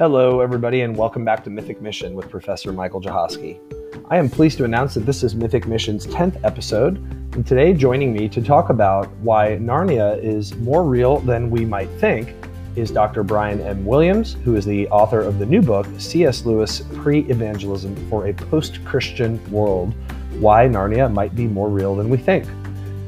Hello, everybody, and welcome back to Mythic Mission with Professor Michael Jahosky. I am pleased to announce that this is Mythic Mission's 10th episode, and today joining me to talk about why Narnia is more real than we might think is Dr. Brian M. Williams, who is the author of the new book, C.S. Lewis Pre Evangelism for a Post Christian World Why Narnia Might Be More Real Than We Think.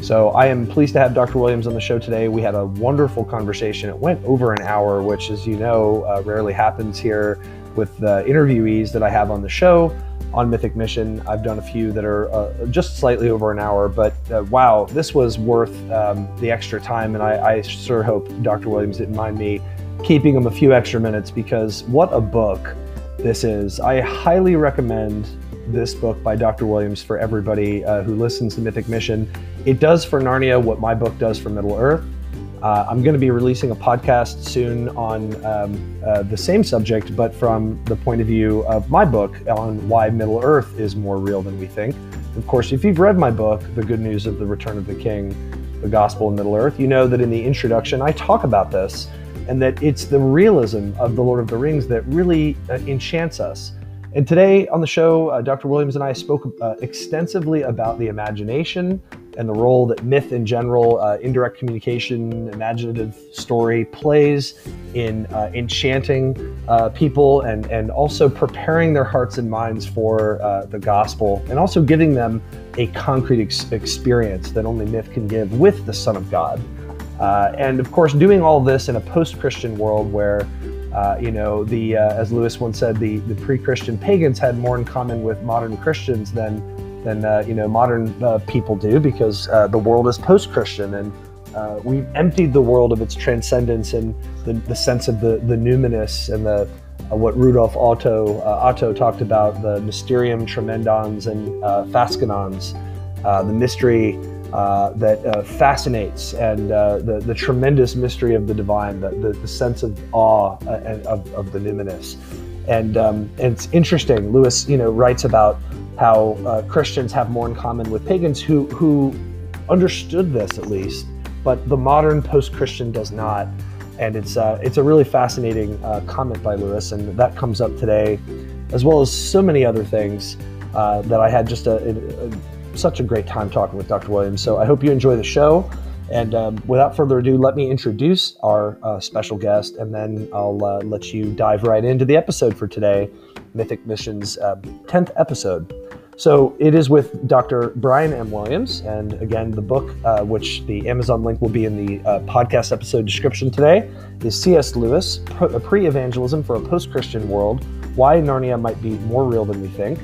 So I am pleased to have Dr. Williams on the show today. We had a wonderful conversation. It went over an hour, which, as you know, uh, rarely happens here with the interviewees that I have on the show on Mythic Mission. I've done a few that are uh, just slightly over an hour, but uh, wow, this was worth um, the extra time. And I, I sure hope Dr. Williams didn't mind me keeping him a few extra minutes because what a book this is. I highly recommend this book by Dr. Williams for everybody uh, who listens to Mythic Mission. It does for Narnia what my book does for Middle Earth. Uh, I'm going to be releasing a podcast soon on um, uh, the same subject, but from the point of view of my book on why Middle Earth is more real than we think. Of course, if you've read my book, The Good News of the Return of the King, The Gospel in Middle Earth, you know that in the introduction I talk about this and that it's the realism of The Lord of the Rings that really uh, enchants us. And today on the show, uh, Dr. Williams and I spoke uh, extensively about the imagination and the role that myth in general, uh, indirect communication, imaginative story plays in uh, enchanting uh, people and, and also preparing their hearts and minds for uh, the gospel and also giving them a concrete ex- experience that only myth can give with the Son of God. and of course, doing all this in a post Christian world where uh, you know, the uh, as Lewis once said, the, the pre-Christian pagans had more in common with modern Christians than than uh, you know modern uh, people do because uh, the world is post-Christian and uh, we've emptied the world of its transcendence and the, the sense of the the numinous and the what Rudolf Otto Otto talked about the mysterium tremendans and fascinans, the mystery uh, that uh, fascinates and uh, the, the tremendous mystery of the divine, the, the, the sense of awe uh, of, of the numinous. And, um, and it's interesting, Lewis, you know, writes about how uh, Christians have more in common with pagans who, who understood this at least, but the modern post-Christian does not. And it's, uh, it's a really fascinating comment by Lewis, and that comes up today, as well as so many other things that I had just a, a such a great time talking with Dr. Williams. So I hope you enjoy the show. And um, without further ado, let me introduce our uh, special guest, and then I'll uh, let you dive right into the episode for today, Mythic Mission's uh, 10th episode. So it is with Dr. Brian M. Williams. And again, the book, uh, which the Amazon link will be in the uh, podcast episode description today, is C.S. Lewis, Pre Evangelism for a Post Christian World Why Narnia Might Be More Real Than We Think.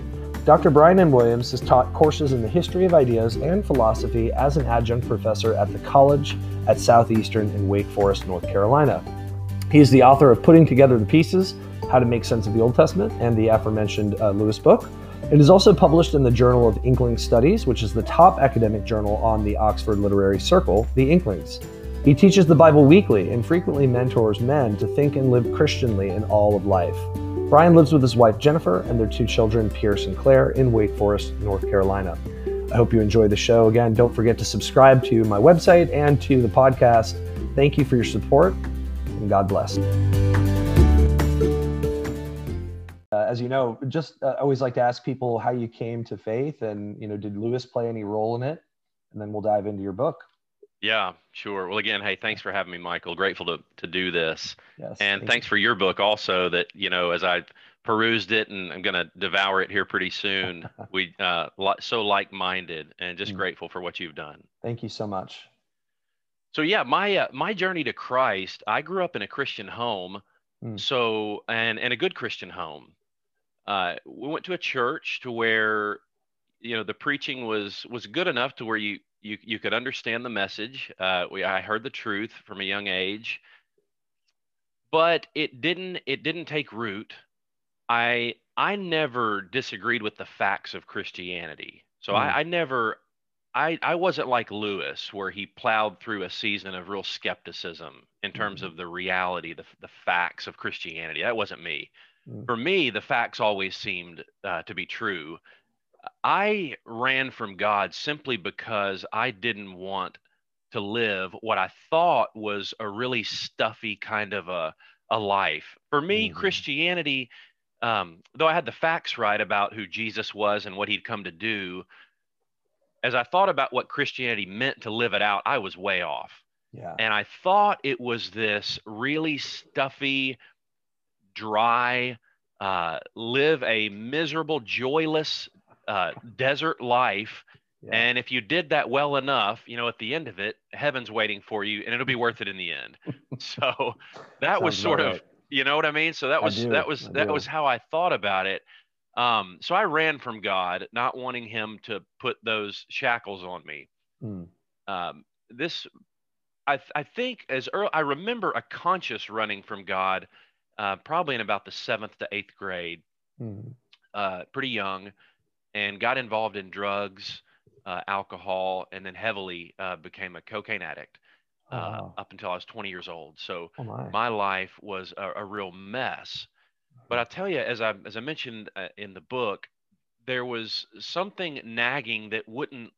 Dr. Brian. Williams has taught courses in the history of ideas and philosophy as an adjunct professor at the college at Southeastern in Wake Forest, North Carolina. He is the author of Putting Together the Pieces How to Make Sense of the Old Testament and the aforementioned uh, Lewis book. It is also published in the Journal of Inklings Studies, which is the top academic journal on the Oxford Literary Circle, the Inklings. He teaches the Bible weekly and frequently mentors men to think and live Christianly in all of life. Brian lives with his wife Jennifer and their two children, Pierce and Claire, in Wake Forest, North Carolina. I hope you enjoy the show. Again, don't forget to subscribe to my website and to the podcast. Thank you for your support, and God bless. Uh, as you know, just uh, always like to ask people how you came to faith, and you know, did Lewis play any role in it? And then we'll dive into your book. Yeah, sure. Well, again, hey, thanks for having me, Michael. Grateful to to do this. Yes. And thanks for your book also. That you know, as I perused it, and I'm going to devour it here pretty soon. we uh, so like minded, and just mm. grateful for what you've done. Thank you so much. So yeah, my uh, my journey to Christ. I grew up in a Christian home, mm. so and and a good Christian home. Uh, we went to a church to where you know the preaching was was good enough to where you you you could understand the message. Uh, we I heard the truth from a young age, but it didn't it didn't take root. I I never disagreed with the facts of Christianity, so mm. I, I never I I wasn't like Lewis where he plowed through a season of real skepticism in terms mm. of the reality, the the facts of Christianity. That wasn't me. Mm. For me, the facts always seemed uh, to be true I ran from God simply because I didn't want to live what I thought was a really stuffy kind of a, a life. For me, mm-hmm. Christianity, um, though I had the facts right about who Jesus was and what he'd come to do, as I thought about what Christianity meant to live it out, I was way off. Yeah. And I thought it was this really stuffy, dry, uh, live a miserable, joyless uh, desert life. Yeah. And if you did that well enough, you know, at the end of it, heaven's waiting for you and it'll be worth it in the end. so that was sort of, right. you know what I mean? So that was, that was, that was how I thought about it. Um, so I ran from God, not wanting him to put those shackles on me. Mm. Um, this, I, I think as early, I remember a conscious running from God uh, probably in about the seventh to eighth grade, mm-hmm. uh, pretty young, and got involved in drugs, uh, alcohol, and then heavily uh, became a cocaine addict oh, uh, wow. up until I was 20 years old. So oh my. my. life was a, a, real mess. But I tell you, as I as I mentioned uh, in the book, there was something nagging that wouldn't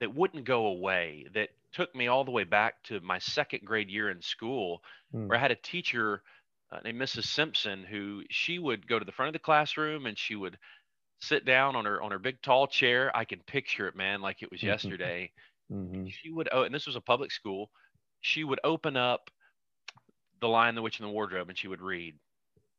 that wouldn't go away. That took me all the way back to my second grade year in school, mm. where I had a teacher uh, named Mrs. Simpson, who she would go to the front of the classroom and she would sit down on her on her big tall chair. I can picture it, man, like it was yesterday. Mm-hmm. She would, oh, and this was a public school. She would open up the Lion, the Witch, and the Wardrobe, and she would read.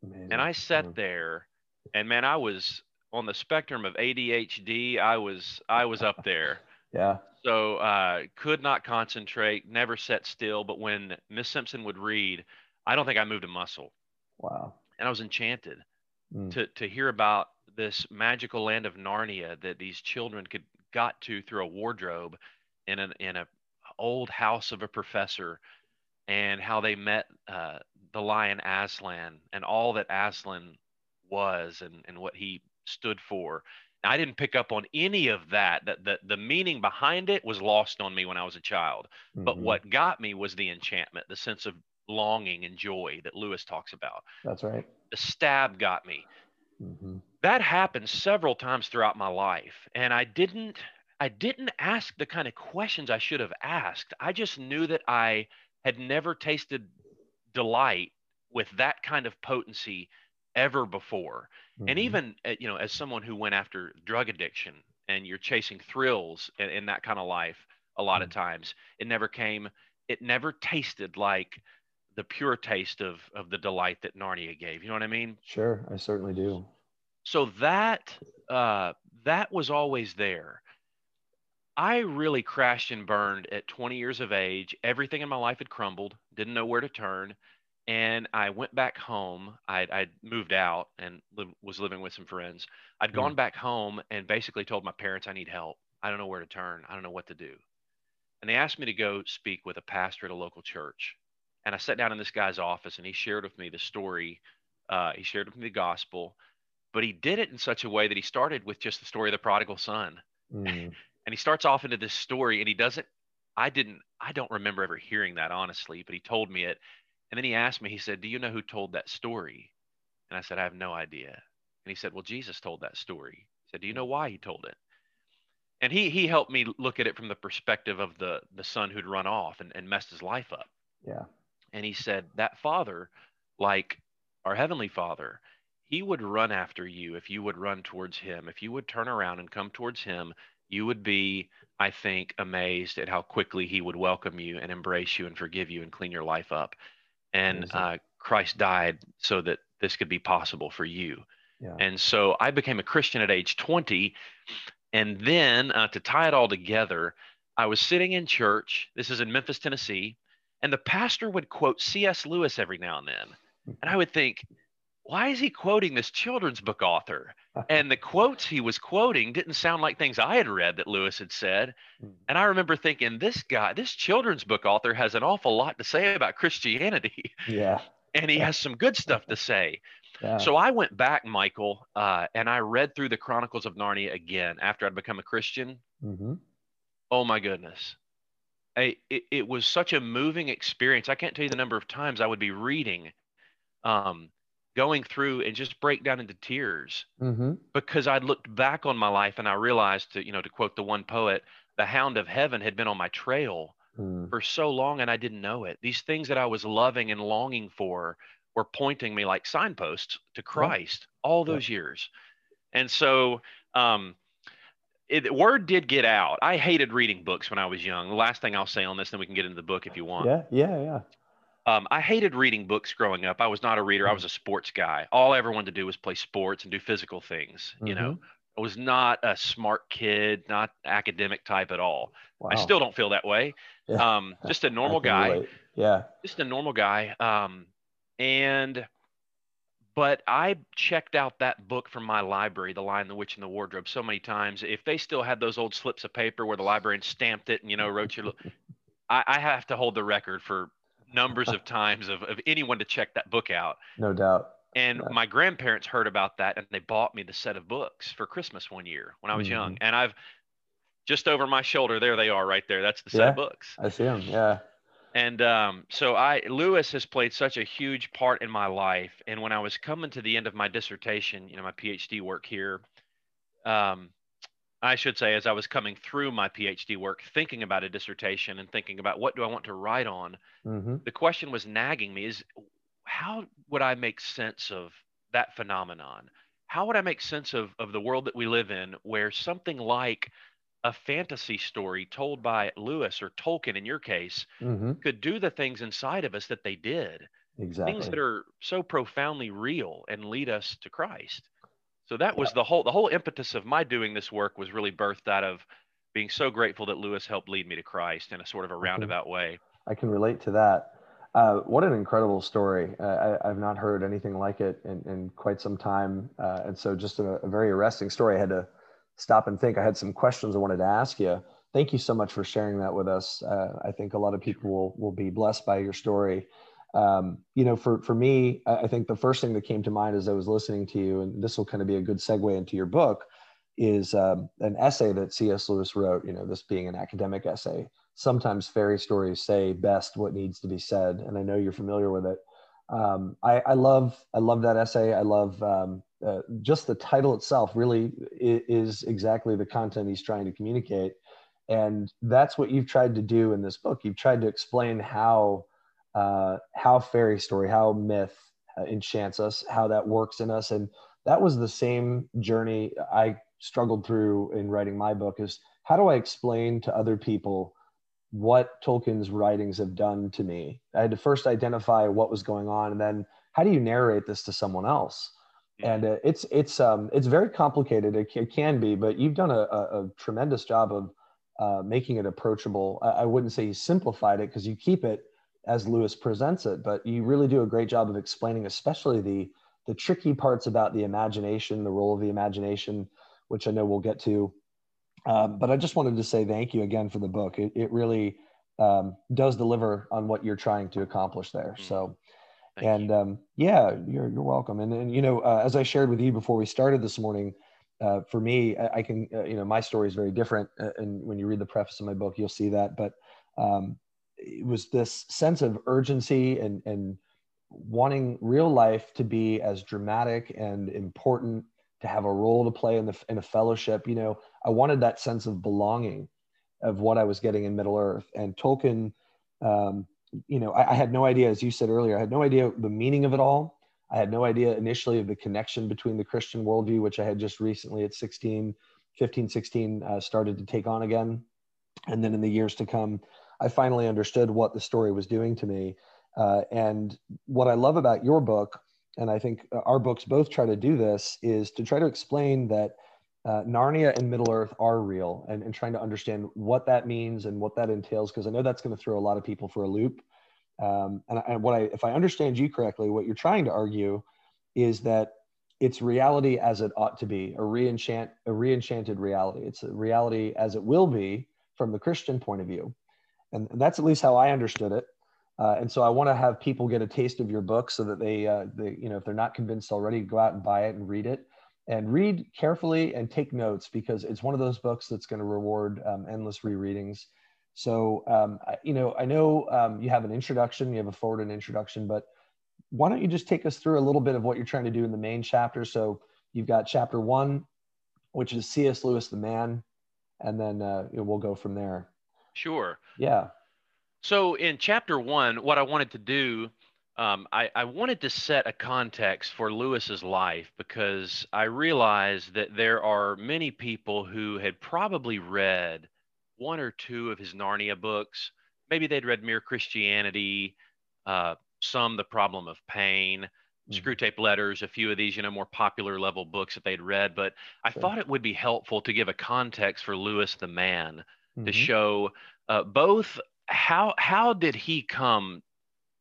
Amazing. And I sat there, and man, I was on the spectrum of ADHD. I was I was up there. yeah. So uh, could not concentrate, never sat still. But when Miss Simpson would read, I don't think I moved a muscle. Wow. And I was enchanted mm. to to hear about this magical land of Narnia that these children could got to through a wardrobe in an in a old house of a professor and how they met uh, the lion Aslan and all that Aslan was and, and what he stood for. I didn't pick up on any of that. That the, the meaning behind it was lost on me when I was a child. Mm-hmm. But what got me was the enchantment, the sense of longing and joy that Lewis talks about. That's right. The stab got me. Mm-hmm. That happened several times throughout my life, and I didn't. I didn't ask the kind of questions I should have asked. I just knew that I had never tasted delight with that kind of potency ever before. Mm-hmm. And even, uh, you know, as someone who went after drug addiction and you're chasing thrills in, in that kind of life, a lot mm-hmm. of times it never came, it never tasted like the pure taste of of the delight that Narnia gave. You know what I mean? Sure, I certainly do. So that uh, that was always there. I really crashed and burned at 20 years of age. Everything in my life had crumbled. Didn't know where to turn, and I went back home. I'd, I'd moved out and li- was living with some friends. I'd mm. gone back home and basically told my parents I need help. I don't know where to turn. I don't know what to do. And they asked me to go speak with a pastor at a local church and I sat down in this guy's office and he shared with me the story. Uh, he shared with me the gospel, but he did it in such a way that he started with just the story of the prodigal son. Mm. and he starts off into this story and he doesn't, I didn't, I don't remember ever hearing that honestly, but he told me it. And then he asked me, he said, Do you know who told that story? And I said, I have no idea. And he said, Well, Jesus told that story. He said, Do you know why he told it? And he he helped me look at it from the perspective of the the son who'd run off and, and messed his life up. Yeah. And he said, That Father, like our Heavenly Father, he would run after you if you would run towards him. If you would turn around and come towards him, you would be, I think, amazed at how quickly he would welcome you and embrace you and forgive you and clean your life up. And uh, Christ died so that this could be possible for you. Yeah. And so I became a Christian at age 20. And then uh, to tie it all together, I was sitting in church. This is in Memphis, Tennessee. And the pastor would quote C.S. Lewis every now and then. And I would think, why is he quoting this children's book author? And the quotes he was quoting didn't sound like things I had read that Lewis had said. Hmm. And I remember thinking, this guy, this children's book author has an awful lot to say about Christianity. Yeah. and he has some good stuff to say. Yeah. So I went back, Michael, uh, and I read through the Chronicles of Narnia again after I'd become a Christian. Mm-hmm. Oh my goodness. I, it, it was such a moving experience. I can't tell you the number of times I would be reading, um, going through and just break down into tears mm-hmm. because I looked back on my life and I realized, to, you know, to quote the one poet, the hound of heaven had been on my trail mm. for so long and I didn't know it. These things that I was loving and longing for were pointing me like signposts to Christ yeah. all those yeah. years. And so, um, it, word did get out. I hated reading books when I was young. The last thing I'll say on this, then we can get into the book if you want. Yeah, yeah, yeah. Um, I hated reading books growing up. I was not a reader. I was a sports guy. All I ever wanted to do was play sports and do physical things. Mm-hmm. You know, mm-hmm. I was not a smart kid, not academic type at all. Wow. I still don't feel that way. Yeah. Um, just a normal guy. Relate. Yeah. Just a normal guy. Um, and but I checked out that book from my library, The Lion, the Witch, and the Wardrobe, so many times. If they still had those old slips of paper where the librarian stamped it and you know wrote your, I, I have to hold the record for numbers of times of, of anyone to check that book out. No doubt. And my grandparents heard about that and they bought me the set of books for Christmas one year when I was mm-hmm. young. And I've just over my shoulder, there they are right there. That's the set yeah, of books. I see them. Yeah. And um, so I Lewis has played such a huge part in my life. And when I was coming to the end of my dissertation, you know, my PhD work here, um, I should say, as I was coming through my PhD work, thinking about a dissertation and thinking about what do I want to write on, mm-hmm. the question was nagging me: is how would I make sense of that phenomenon? How would I make sense of of the world that we live in, where something like a fantasy story told by Lewis or Tolkien in your case mm-hmm. could do the things inside of us that they did. Exactly. Things that are so profoundly real and lead us to Christ. So that was yeah. the whole the whole impetus of my doing this work was really birthed out of being so grateful that Lewis helped lead me to Christ in a sort of a roundabout way. I can relate to that. Uh, what an incredible story. Uh, I, have not heard anything like it in, in quite some time. Uh, and so just a, a, very arresting story. I had to stop and think. I had some questions I wanted to ask you. Thank you so much for sharing that with us. Uh, I think a lot of people will, will be blessed by your story. Um, you know, for, for me, I think the first thing that came to mind as I was listening to you, and this will kind of be a good segue into your book, is um, an essay that C.S. Lewis wrote, you know, this being an academic essay. Sometimes fairy stories say best what needs to be said. And I know you're familiar with it. Um, I, I, love I love that essay. I love um, uh, just the title itself really is, exactly the content he's trying to communicate. And that's what you've tried to do in this book. You've tried to explain how uh, how fairy story how myth uh, enchants us how that works in us. And that was the same journey i struggled through in writing my book is how do i explain to other people what tolkien's writings have done to me? I had to first identify what was going on and then how do you narrate this to someone else and uh, it's it's um it's very complicated. It, it can be but you've done a, a, a tremendous job of uh, making it approachable. I, I, wouldn't say you simplified it because you keep it as lewis presents it but you really do a great job of explaining especially the the tricky parts about the imagination the role of the imagination which i know we'll get to. Um, but i just wanted to say thank you again for the book. It, it really um, does deliver on what you're trying to accomplish there. Mm-hmm. so Thank and um, yeah, you're you're welcome. And and you know, uh, as I shared with you before we started this morning, uh, for me, I, I can uh, you know my story is very different. Uh, and when you read the preface of my book, you'll see that. But um, it was this sense of urgency and and wanting real life to be as dramatic and important to have a role to play in the in a fellowship. You know, I wanted that sense of belonging of what I was getting in Middle Earth. And Tolkien um, you know, I, I, had no idea, as you said earlier, I had no idea the meaning of it all. I had no idea initially of the connection between the Christian worldview, which I had just recently at 16, 15, 16, uh, started to take on again. And then in the years to come, I finally understood what the story was doing to me. Uh, and what I love about your book, and I think our books both try to do this, is to try to explain that uh, Narnia and Middle Earth are real and, and trying to understand what that means and what that entails, because I know that's going to throw a lot of people for a loop. Um, and, and what I, if I understand you correctly, what you're trying to argue is that it's reality as it ought to be, a reenchant, a reenchanted reality. It's a reality as it will be from the Christian point of view, and, and that's at least how I understood it. Uh, and so I want to have people get a taste of your book so that they, uh, they, you know, if they're not convinced already, go out and buy it and read it and read carefully and take notes because it's one of those books that's going to reward um, endless rereadings. So, um, I, you know, I know um, you have an introduction, you have a forward and introduction, but why don't you just take us through a little bit of what you're trying to do in the main chapter? So, you've got chapter one, which is C.S. Lewis, the man, and then uh, you know, we'll go from there. Sure. Yeah. So, in chapter one, what I wanted to do um, I, I wanted to set a context for Lewis's life because I realized that there are many people who had probably read one or two of his Narnia books. Maybe they'd read Mere Christianity, uh, some The Problem of Pain, mm-hmm. Screwtape Letters, a few of these, you know, more popular level books that they'd read. But I sure. thought it would be helpful to give a context for Lewis the man mm-hmm. to show uh, both how how did he come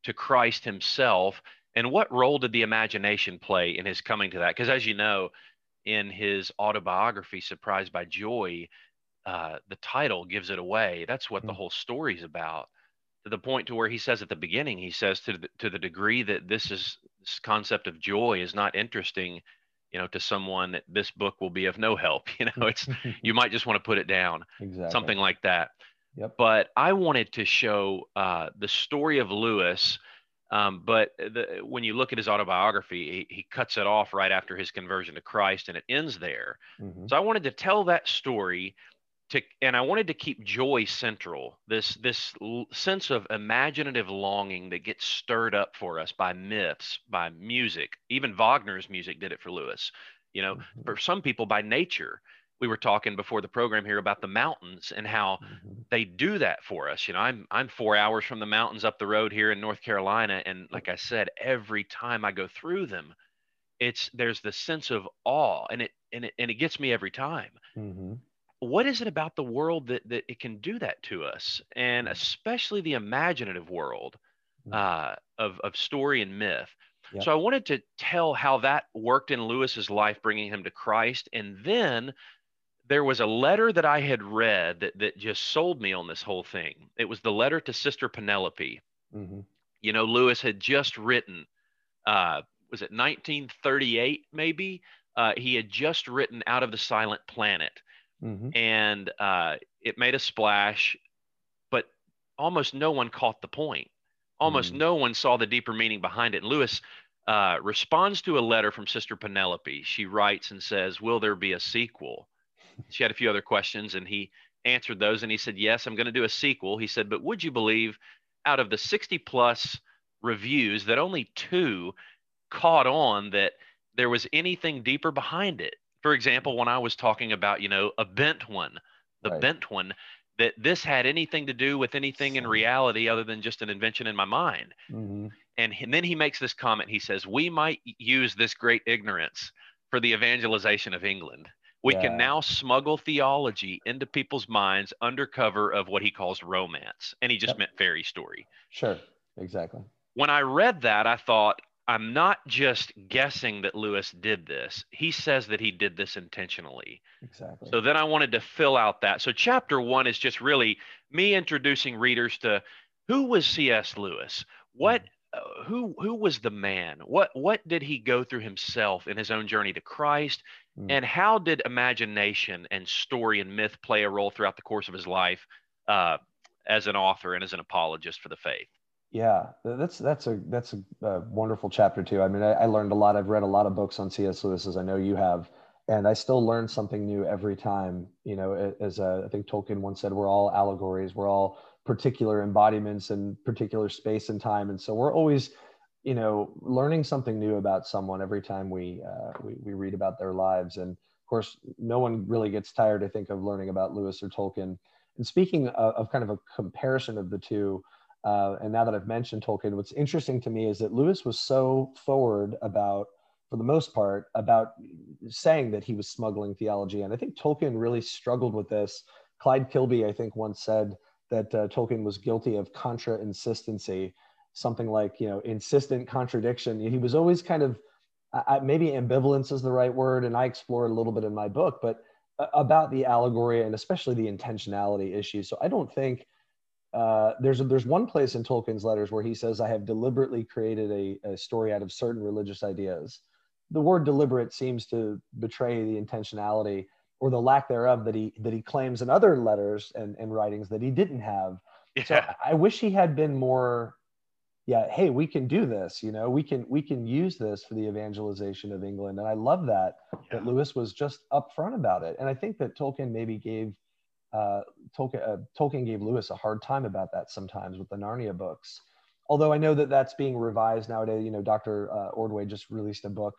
to Christ himself. And what role did the imagination play in his coming to that? Because as you know, in his autobiography, Surprised by Joy, uh, the title gives it away. That's what the whole story's about. To the point to where he says at the beginning, he says to the, to the degree that this is this concept of joy is not interesting, you know, to someone that this book will be of no help. You know, it's you might just want to put it down. Exactly. Something like that. Yep. But I wanted to show uh, the story of Lewis. Um, but the, when you look at his autobiography, he, he, cuts it off right after his conversion to Christ, and it ends there. Mm-hmm. So I wanted to tell that story, to, and I wanted to keep joy central. This this l- sense of imaginative longing that gets stirred up for us by myths, by music. Even Wagner's music did it for Lewis. You know, mm-hmm. for some people by nature we were talking before the program here about the mountains and how mm-hmm. they do that for us. You know, I'm I'm four hours from the mountains up the road here in North Carolina, and like I said, every time I go through them, it's there's the sense of awe, and it and it and it gets me every time. Mm-hmm. What is it about the world that that it can do that to us, and mm-hmm. especially the imaginative world mm-hmm. uh, of of story and myth? Yep. So I wanted to tell how that worked in Lewis's life, bringing him to Christ, and then there was a letter that I had read that, that just sold me on this whole thing. It was the letter to Sister Penelope. Mm-hmm. You know, Lewis had just written, uh, was it 1938 maybe? Uh, he had just written Out of the Silent Planet. Mm-hmm. And uh, it made a splash, but almost no one caught the point. Almost mm-hmm. no one saw the deeper meaning behind it. And Lewis uh, responds to a letter from Sister Penelope. She writes and says, Will there be a sequel? She had a few other questions and he answered those and he said, Yes, I'm going to do a sequel. He said, But would you believe out of the 60 plus reviews that only two caught on that there was anything deeper behind it? For example, when I was talking about, you know, a bent one, the right. bent one, that this had anything to do with anything in reality other than just an invention in my mind. Mm-hmm. And, and then he makes this comment. He says, We might use this great ignorance for the evangelization of England. We yeah. can now smuggle theology into people's minds under cover of what he calls romance. And he just yep. meant fairy story. Sure, exactly. When I read that, I thought, I'm not just guessing that Lewis did this. He says that he did this intentionally. Exactly. So then I wanted to fill out that. So chapter one is just really me introducing readers to who was C.S. Lewis? What mm-hmm. Uh, who who was the man? What what did he go through himself in his own journey to Christ? Mm. And how did imagination and story and myth play a role throughout the course of his life uh, as an author and as an apologist for the faith? Yeah, that's that's a that's a, a wonderful chapter too. I mean, I, I, learned a lot. I've read a lot of books on C.S. Lewis, as I know you have, and I still learn something new every time. You know, as uh, I think Tolkien once said, we're all allegories. We're all particular embodiments and particular space and time, and so we're always you know learning something new about someone every time we, uh, we we read about their lives. And of course no one really gets tired i think of learning about lewis or tolkien. And speaking of, of kind of a comparison of the two uh, and now that i've mentioned tolkien what's interesting to me is that lewis was so forward about for the most part about saying that he was smuggling theology. And i think tolkien really struggled with this. Clyde kilby i think once said that uh, tolkien was guilty of contra insistency something like you know insistent contradiction he was always kind of maybe ambivalence is the right word and i explore it a little bit in my book but uh, about the allegory and especially the intentionality issue so i don't think uh, there's a, there's one place in Tolkien's letters where he says, "I have deliberately created a, a story out of certain religious ideas." The word "deliberate" seems to betray the intentionality or the lack thereof that he that he claims in other letters and, and writings that he didn't have. Yeah. So I wish he had been more yeah hey we can do this you know we can we can use this for the evangelization of england and i love that yeah. that lewis was just upfront about it and i think that tolkien maybe gave uh, tolkien, uh, tolkien gave lewis a hard time about that sometimes with the narnia books although I know that that's being revised nowadays. You know, Dr. Uh, Ordway just released a book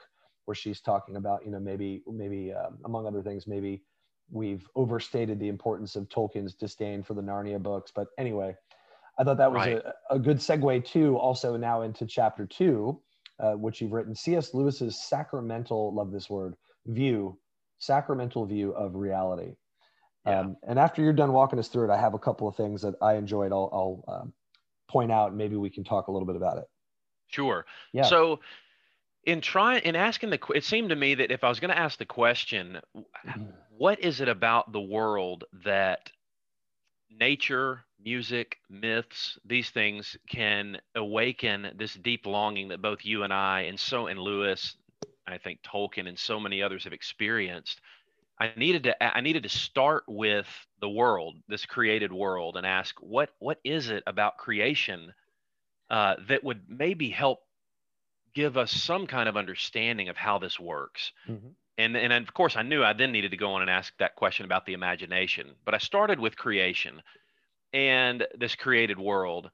where she's talking about, you know, maybe maybe um, among other things, maybe we've overstated the importance of Tolkien's disdain for the Narnia books. But anyway, I thought that was right. a, a good segue too. Also now into chapter two, uh, which you've written, C.S. Lewis's sacramental, love this word, view, sacramental view of reality. Yeah. Um, and after you're done walking us through it, I have a couple of things that I enjoyed. I'll, I'll um, point out, and maybe we can talk a little bit about it. Sure. Yeah. So, in trying in asking the, it seemed to me that if I was going to ask the question, mm-hmm. what is it about the world that nature, music, myths, these things can awaken this deep longing that both you and I, and so and Lewis, I think Tolkien, and so many others have experienced I needed to I needed to start with the world, this created world, and ask what what is it about creation uh, that would maybe help give us some kind of understanding of how this works. Mm-hmm. And and of course, I knew I then needed to go on and ask that question about the imagination. But I started with creation and this created world.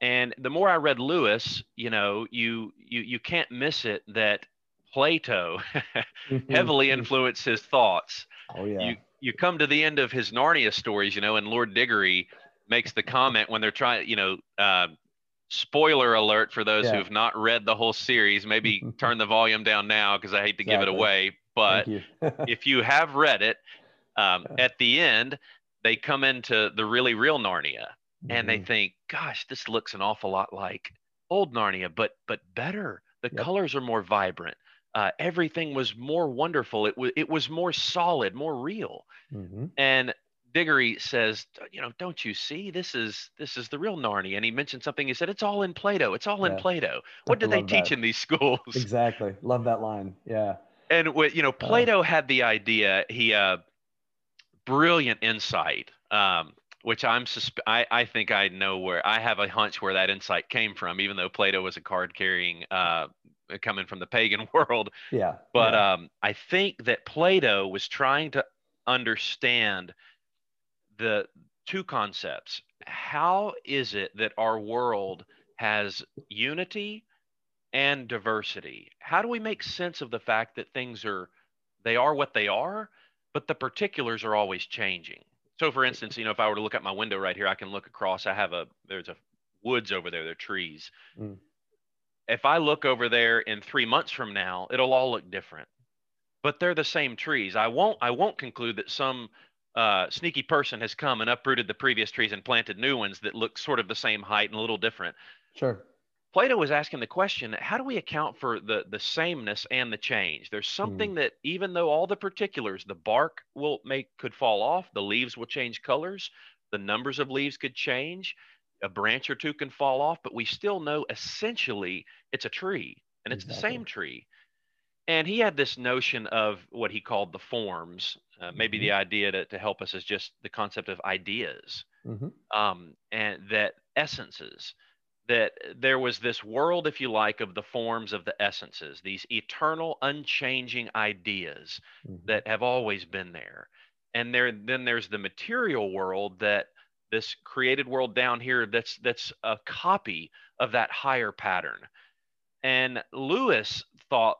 And the more I read Lewis, you know, you you you can't miss it that Plato mm-hmm. heavily influenced his thoughts. Oh yeah. You you come to the end of his Narnia stories, you know, and Lord Digory makes the comment when they're trying, you know, uh, spoiler alert for those yeah. who have not read the whole series. Maybe turn the volume down now because I hate to exactly. give it away. But you. if you have read it, um, at the end they come into the really real Narnia, mm-hmm. and they mm-hmm. think, "Gosh, this looks an awful lot like old Narnia, but but better. The yep. colors are more vibrant uh, everything was more wonderful. It was it was more solid, more real. Mm-hmm. And Digory says, you know, don't you see this is this is the real Narnia? And he mentioned something. He said, it's all in Plato. It's all yeah. in Plato. What do they teach that. in these schools? Exactly. Love that line. Yeah. And what you know. Plato uh, had the idea. He uh, brilliant insight. Um, which I'm susp- I, I think I know where I have a hunch where that insight came from, even though Plato was a card carrying uh, coming from the pagan world. Yeah. But yeah. Um, I think that Plato was trying to understand the two concepts. How is it that our world has unity and diversity? How do we make sense of the fact that things are they are what they are, but the particulars are always changing? So for instance, you know, if I were to look at my window right here, I can look across. I have a there's a woods over there, there are trees. Mm if I look over there in three months from now, it'll all look different. But they're the same trees. I won't I won't conclude that some uh, sneaky person has come and uprooted the previous trees and planted new ones that look sort of the same height and a little different. Sure. Plato was asking the question, how do we account for the the sameness and the change? There's something mm. that even though all the particulars, the bark will make could fall off, the leaves will change colors, the numbers of leaves could change, a branch or two can fall off, but we still know essentially it's a tree and it's exactly. the same tree. And he had this notion of what he called the forms. Uh, maybe mm-hmm. the idea to, to help us is just the concept of ideas mm-hmm. um, and that essences. That there was this world, if you like, of the forms of the essences, these eternal, unchanging ideas mm-hmm. that have always been there. And there, then there's the material world that this created world down here that's that's a copy of that higher pattern. And lewis thought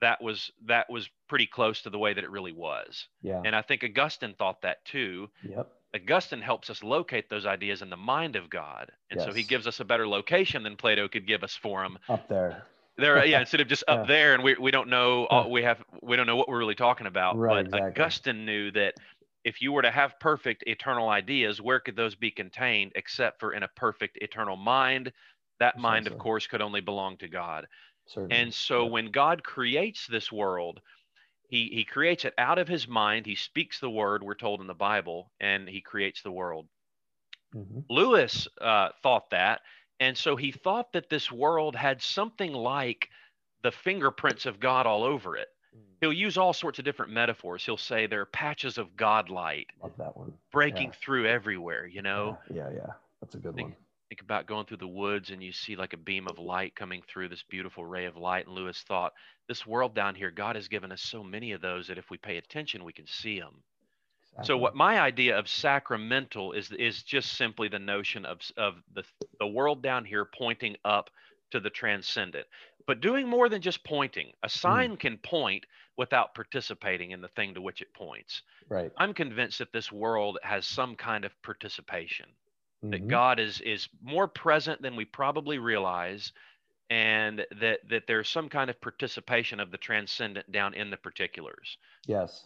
that was that was pretty close to the way that it really was. Yeah. And i think augustine thought that too. Yep augustine helps us locate those ideas in the mind of god and yes. so he gives us a better location than plato could give us for him up there there yeah instead of just up yeah. there and we, we don't know all, we have we don't know what we're really talking about right, but exactly. augustine knew that if you were to have perfect eternal ideas, where could those be contained except for in a perfect eternal mind? That mind, of course, could only belong to God. Certainly. And so yeah. when God creates this world, he, he creates it out of his mind. He speaks the word, we're told in the Bible, and he creates the world. Mm-hmm. Lewis uh, thought that. And so he thought that this world had something like the fingerprints of God all over it he'll use all sorts of different metaphors. He'll say there are patches of God light. Love that one. Breaking yeah. through everywhere, you know? Yeah, yeah, yeah. That's a good one. Think about going through the woods and you see like a beam of light coming through this beautiful ray of light. And Lewis thought, this world down here, God has given us so many of those that if we pay attention, we can see them. Exactly. So what my idea of sacramental is is just simply the notion of of the the world down here pointing up to the transcendent, but doing more than just pointing. A hmm. sign mm. can point without participating in the thing to which it points. Right. I'm convinced that this world has some kind of participation. Mm-hmm. That God is is more present than we probably realize and that that there's some kind of participation of the transcendent down in the particulars. Yes.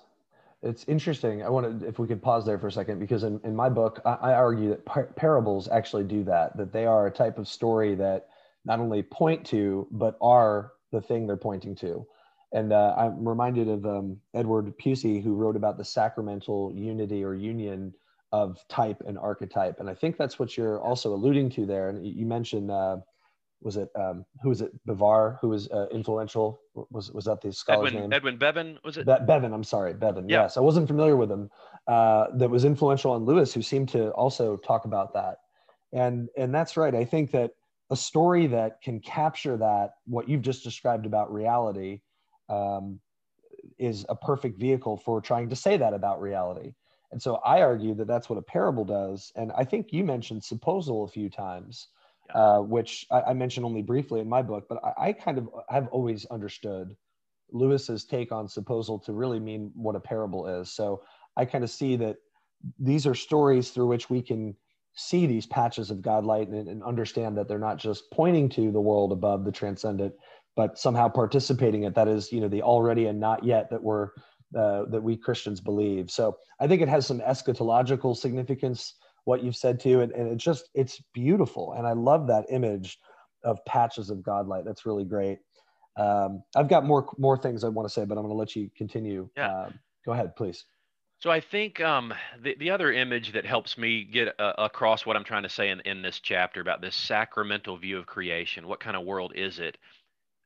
It's interesting. I want to, if we could pause there for a second, because in, in my book, I, I argue that par- parables actually do that, that they are a type of story that not only point to, but are the thing they're pointing to. And uh, I'm reminded of um, Edward Pusey, who wrote about the sacramental unity or union of type and archetype. And I think that's what you're also alluding to there. And you mentioned, uh, was it, um, who was it, Bevar, who was uh, influential? Was, was that the scholar's Edwin, name? Edwin Bevan, was it? Be- Bevan, I'm sorry, Bevan. Yeah. Yes, I wasn't familiar with him. Uh, that was influential on Lewis, who seemed to also talk about that. And, and that's right. I think that a story that can capture that, what you've just described about reality, um, is a perfect vehicle for trying to say that about reality. And so I argue that that's what a parable does. And I think you mentioned supposal a few times, yeah. uh, which I, I, mentioned only briefly in my book, but I, I kind of have always understood Lewis's take on supposal to really mean what a parable is. So I kind of see that these are stories through which we can see these patches of God light and, and understand that they're not just pointing to the world above the transcendent, but somehow participating it that is you know the already and not yet that we're uh, that we christians believe. So i think it has some eschatological significance what you've said too and, and it's just it's beautiful. And i love that image of patches of godlight that's really great. Um, i've got more more things i want to say but i'm going to let you continue. Yeah. Um, go ahead please. So I think um, the the other image that helps me get uh, across what I'm trying to say in, in this chapter about this sacramental view of creation, what kind of world is it,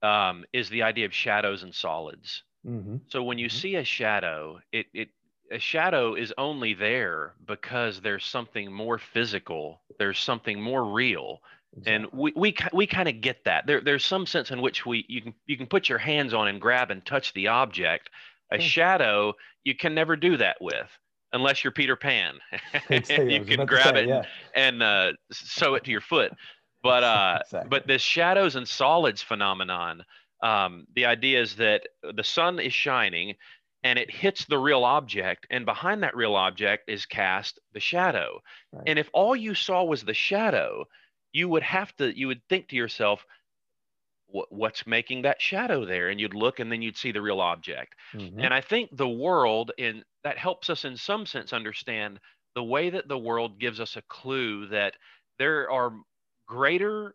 um, is the idea of shadows and solids. Mm-hmm. So when you mm-hmm. see a shadow, it, it a shadow is only there because there's something more physical, there's something more real. Exactly. And we, we, we kind of get that. There, there's some sense in which we you can you can put your hands on and grab and touch the object. A shadow you can never do that with unless you're Peter Pan. you can grab say, it yeah. and, and uh, sew it to your foot. But uh, exactly. but this shadows and solids phenomenon, um, the idea is that the sun is shining and it hits the real object, and behind that real object is cast the shadow. Right. And if all you saw was the shadow, you would have to you would think to yourself, what's making that shadow there and you'd look and then you'd see the real object mm-hmm. and i think the world in that helps us in some sense understand the way that the world gives us a clue that there are greater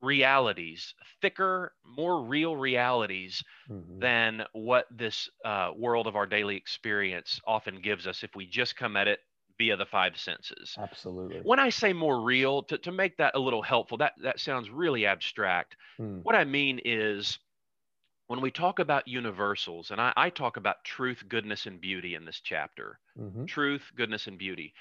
realities, thicker, more real realities mm-hmm. than what this uh, world of our daily experience often gives us if we just come at it via the five senses. Absolutely. When I say more real, to, to make that a little helpful, that, that sounds really abstract. Mm. What I mean is when we talk about universals, and I, I talk about truth, goodness, and beauty in this chapter mm-hmm. truth, goodness, and beauty,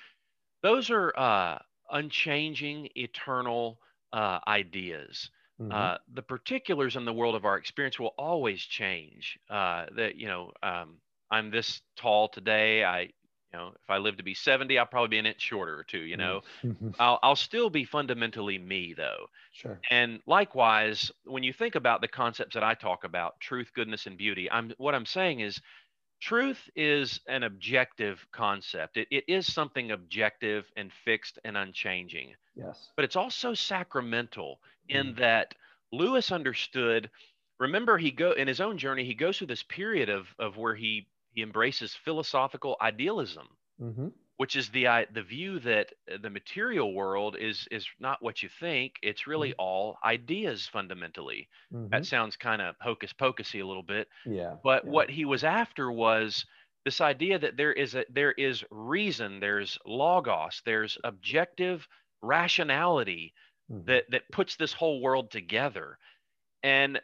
those are uh, unchanging, eternal uh, ideas. Mm-hmm. Uh, the particulars in the world of our experience will always change. Uh, that you know, um, I'm this tall today. I, you know, if I live to be 70, I'll probably be an inch shorter or two. You know, mm-hmm. I'll I'll still be fundamentally me though. Sure. And likewise, when you think about the concepts that I talk about, truth, goodness, and beauty, I'm what I'm saying is truth is an objective concept. It, it is something objective and fixed and unchanging. Yes. But it's also sacramental in mm. that Lewis understood. Remember, he go in his own journey. He goes through this period of of where he he embraces philosophical idealism. Mm-hmm which is the the view that uh, the material world is is not what you think it's really mm-hmm. all ideas fundamentally mm-hmm. that sounds kind of hocus pocusy a little bit yeah but yeah. what he was after was this idea that there is a there is reason there's logos there's objective rationality mm-hmm. that that puts this whole world together and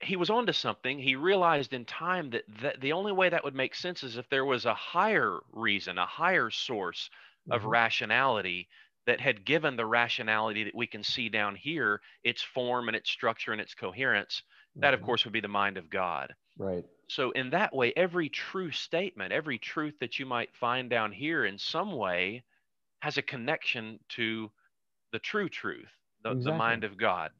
he was onto something. He realized in time that, that the only way that would make sense is if there was a higher reason, a higher source of mm-hmm. rationality that had given the rationality that we can see down here, its form and its structure and its coherence. That, of mm-hmm. course, would be the mind of God. Right. So, in that way, every true statement, every truth that you might find down here in some way has a connection to the true truth, the, exactly. the mind of God.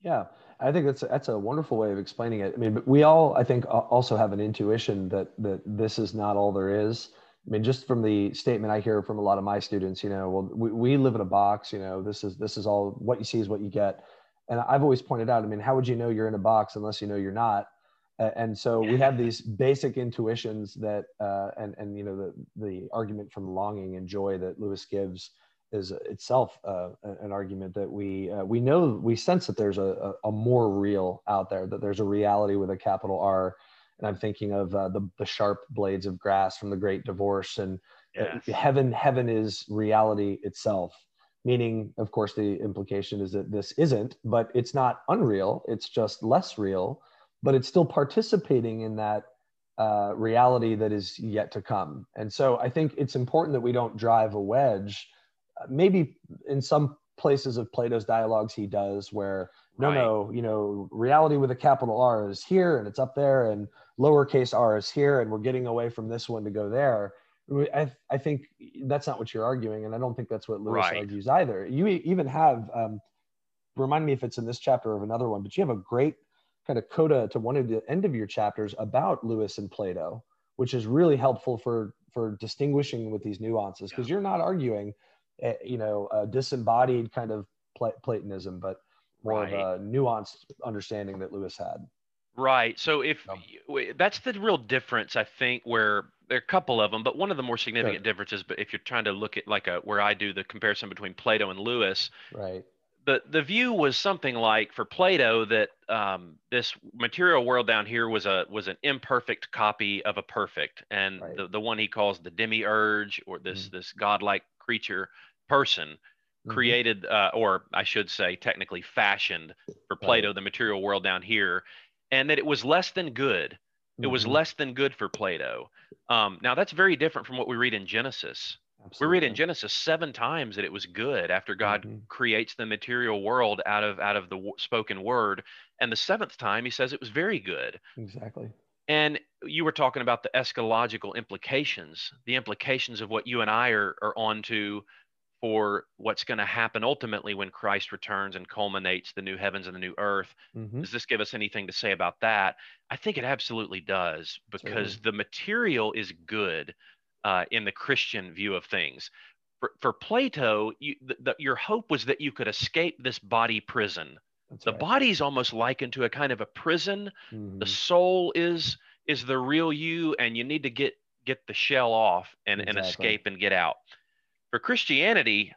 Yeah, I think that's that's a wonderful way of explaining it. I mean, but we all, I think, also have an intuition that that this is not all there is. I mean, just from the statement I hear from a lot of my students, you know, well, we, we live in a box. You know, this is this is all what you see is what you get. And I've always pointed out, I mean, how would you know you're in a box unless you know you're not? and so we have these basic intuitions that, uh, and and you know, the the argument from longing and joy that Lewis gives is itself uh, an argument that we uh, we know we sense that there's a, a, more real out there that there's a reality with a capital R. And I'm thinking of uh, the the sharp blades of grass from the Great Divorce and yes. heaven heaven is reality itself. Meaning of course the implication is that this isn't but it's not unreal. It's just less real but it's still participating in that uh, reality that is yet to come. And so I think it's important that we don't drive a wedge maybe in some places of Plato's dialogues he does where no right. no you know reality with a capital R is here and it's up there and lowercase r is here and we're getting away from this one to go there I, I think that's not what you're arguing and I don't think that's what Lewis right. argues either you even have um, remind me if it's in this chapter or another one but you have a great kind of coda to one of the end of your chapters about Lewis and Plato which is really helpful for for distinguishing with these nuances because yeah. you're not arguing you know, a disembodied kind of Platonism, but more right. of a nuanced understanding that Lewis had. Right. So if that's the real difference, I think, where there are a couple of them, but one of the more significant differences, but if you're trying to look at like a where I do the comparison between Plato and Lewis, right. The, the view was something like for Plato that um, this material world down here was a was an imperfect copy of a perfect, and right. the, the one he calls the demiurge or this mm-hmm. this godlike creature person mm-hmm. created, uh, or I should say, technically fashioned for Plato, the material world down here, and that it was less than good. Mm-hmm. It was mm-hmm. less than good for Plato. Um, now, that's very different from what we read in Genesis. Absolutely. We read in Genesis seven times that it was good after God mm-hmm. creates the material world out of out of the w- spoken word, and the seventh time He says it was very good. Exactly. And you were talking about the eschatological implications, the implications of what you and I are, are on to for what's going to happen ultimately when Christ returns and culminates the new heavens and the new earth. Mm-hmm. Does this give us anything to say about that? I think it absolutely does because the material is good uh, in the Christian view of things. For, for Plato, you, the, the, your hope was that you could escape this body prison. That's the right. body's almost likened to a kind of a prison. Mm-hmm. The soul is is the real you, and you need to get get the shell off and, exactly. and escape and get out for Christianity,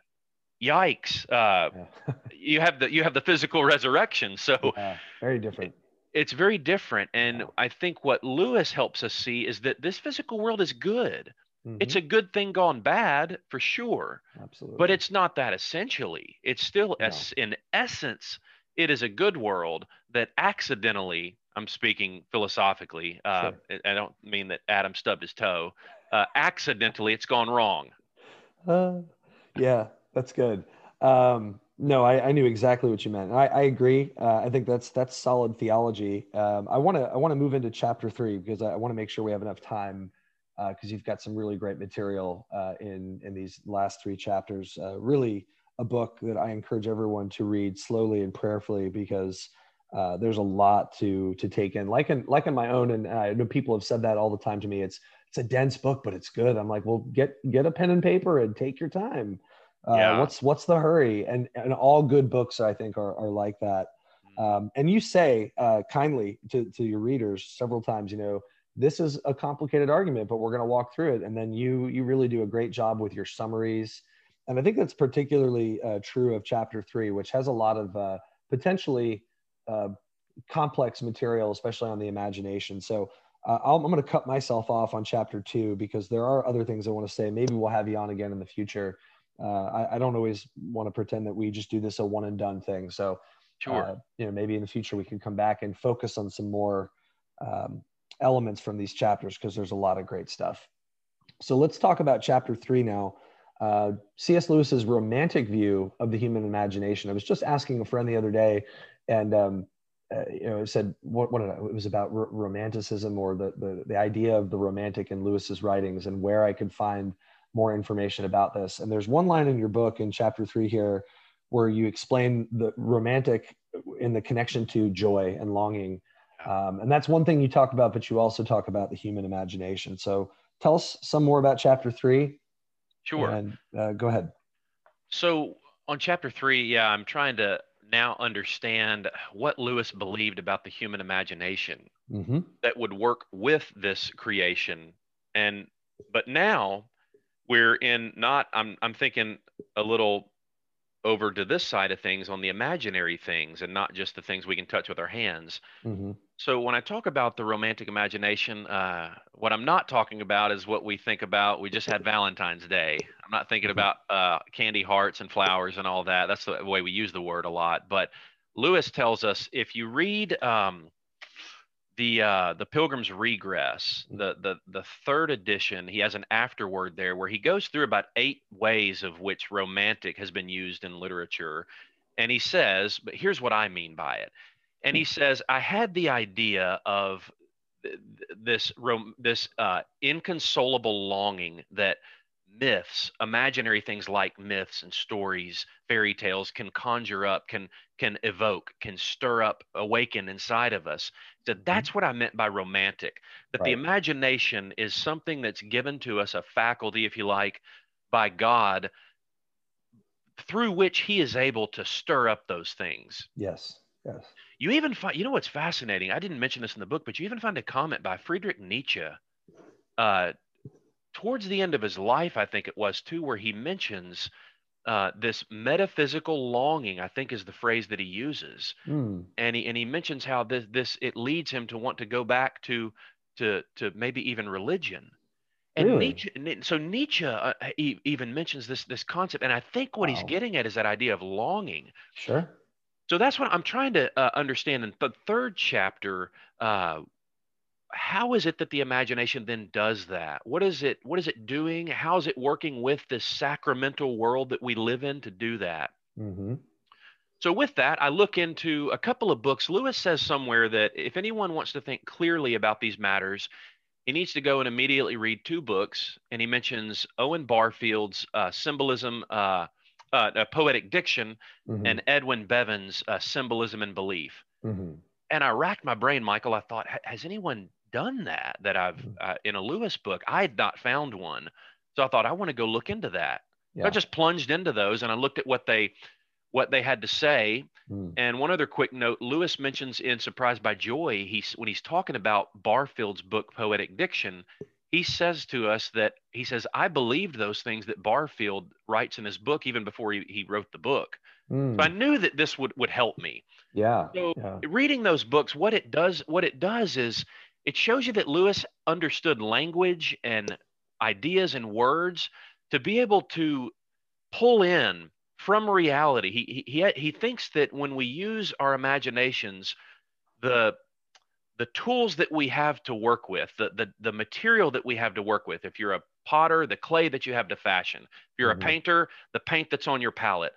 yikes! Uh, yeah. you have the you have the physical resurrection, so yeah, very different. It's very different, and yeah. I think what Lewis helps us see is that this physical world is good. Mm-hmm. It's a good thing gone bad for sure. Absolutely. But it's not that essentially. It's still, no. es- in essence, it is a good world that accidentally, I'm speaking philosophically, uh, sure. I don't mean that Adam stubbed his toe, uh, accidentally, it's gone wrong. Uh, yeah, that's good. Um, no, I, I, knew exactly what you meant. I, I agree. Uh, I think that's that's solid theology. Um, I want to I want to move into chapter three because I, want to make sure we have enough time because uh, you've got some really great material uh, in in these last three chapters. Uh, really, a book that I encourage everyone to read slowly and prayerfully because uh, there's a lot to to take in. Like in like in my own, and I know people have said that all the time to me. It's it's a dense book, but it's good. I'm like, well, get get a pen and paper and take your time. Uh, yeah. What's what's the hurry? And and all good books, I think, are are like that. Mm-hmm. Um, and you say uh, kindly to to your readers several times, you know, this is a complicated argument, but we're going to walk through it. And then you you really do a great job with your summaries. And I think that's particularly uh, true of chapter three, which has a lot of uh, potentially uh, complex material, especially on the imagination. So uh, i am going to cut myself off on chapter two because there are other things I want to say. Maybe we'll have you on again in the future. Uh, I, I, don't always want to pretend that we just do this a one and done thing. So, sure. Uh, you know, maybe in the future we can come back and focus on some more um, elements from these chapters because there's a lot of great stuff. So let's talk about chapter three now. uh, C.S. Lewis's romantic view of the human imagination. I was just asking a friend the other day, and um, uh, you know, it said what, what it was about r- romanticism or the, the the idea of the romantic in Lewis's writings, and where I could find more information about this. And there's one line in your book in chapter three here where you explain the romantic in the connection to joy and longing. Um, and that's one thing you talk about, but you also talk about the human imagination. So tell us some more about chapter three. Sure. And uh, go ahead. So on chapter three, yeah, I'm trying to now understand what Lewis believed about the human imagination mm-hmm. that would work with this creation. And but now we're in not I'm I'm thinking a little over to this side of things on the imaginary things and not just the things we can touch with our hands. Mm-hmm. So when I talk about the romantic imagination, uh, what I'm not talking about is what we think about. We just had Valentine's Day. I'm not thinking mm-hmm. about uh, candy hearts and flowers and all that. That's the way we use the word a lot. But Lewis tells us if you read um, the uh, the Pilgrim's Regress, the the the third edition, he has an afterword there where he goes through about eight ways of which romantic has been used in literature, and he says, but here's what I mean by it, and he says, I had the idea of this this uh, inconsolable longing that myths, imaginary things like myths and stories, fairy tales can conjure up, can can evoke, can stir up, awaken inside of us. So mm-hmm. that's what I meant by romantic. That right. the imagination is something that's given to us, a faculty, if you like, by God, through which He is able to stir up those things. Yes. Yes. You even find, you know, what's fascinating? I didn't mention this in the book, but you even find a comment by Friedrich Nietzsche uh, towards the end of his life, I think it was too, where he mentions uh, this metaphysical longing. I think is the phrase that he uses, mm. and he and he mentions how this this it leads him to want to go back to to to maybe even religion. And really? Nietzsche, so Nietzsche uh, he even mentions this this concept, and I think what wow. he's getting at is that idea of longing. Sure. So that's what I'm trying to uh, understand. In the third chapter, uh, how is it that the imagination then does that what is it what is it doing how is it working with this sacramental world that we live in to do that mm-hmm. so with that i look into a couple of books lewis says somewhere that if anyone wants to think clearly about these matters he needs to go and immediately read two books and he mentions owen barfield's uh, symbolism uh, uh, poetic diction mm-hmm. and edwin bevan's uh, symbolism and belief mm-hmm. and i racked my brain michael i thought has anyone done that that I've mm. uh, in a Lewis book. I had not found one, so I thought I want to go look into that. Yeah. I just plunged into those and I looked at what they what they had to say. Mm. And one other quick note: Lewis mentions in "Surprised by Joy," he's when he's talking about Barfield's book "Poetic Diction." He says to us that he says, I believed those things that Barfield writes in his book even before he, he wrote the book. Mm. So I knew that this would, would help me. Yeah. So yeah. reading those books, what it does, what it does is it shows you that Lewis understood language and ideas and words to be able to pull in from reality. He, he, he thinks that when we use our imaginations, the, the tools that we have to work with, the, the, the material that we have to work with, if you're a potter, the clay that you have to fashion, if you're mm-hmm. a painter, the paint that's on your palette,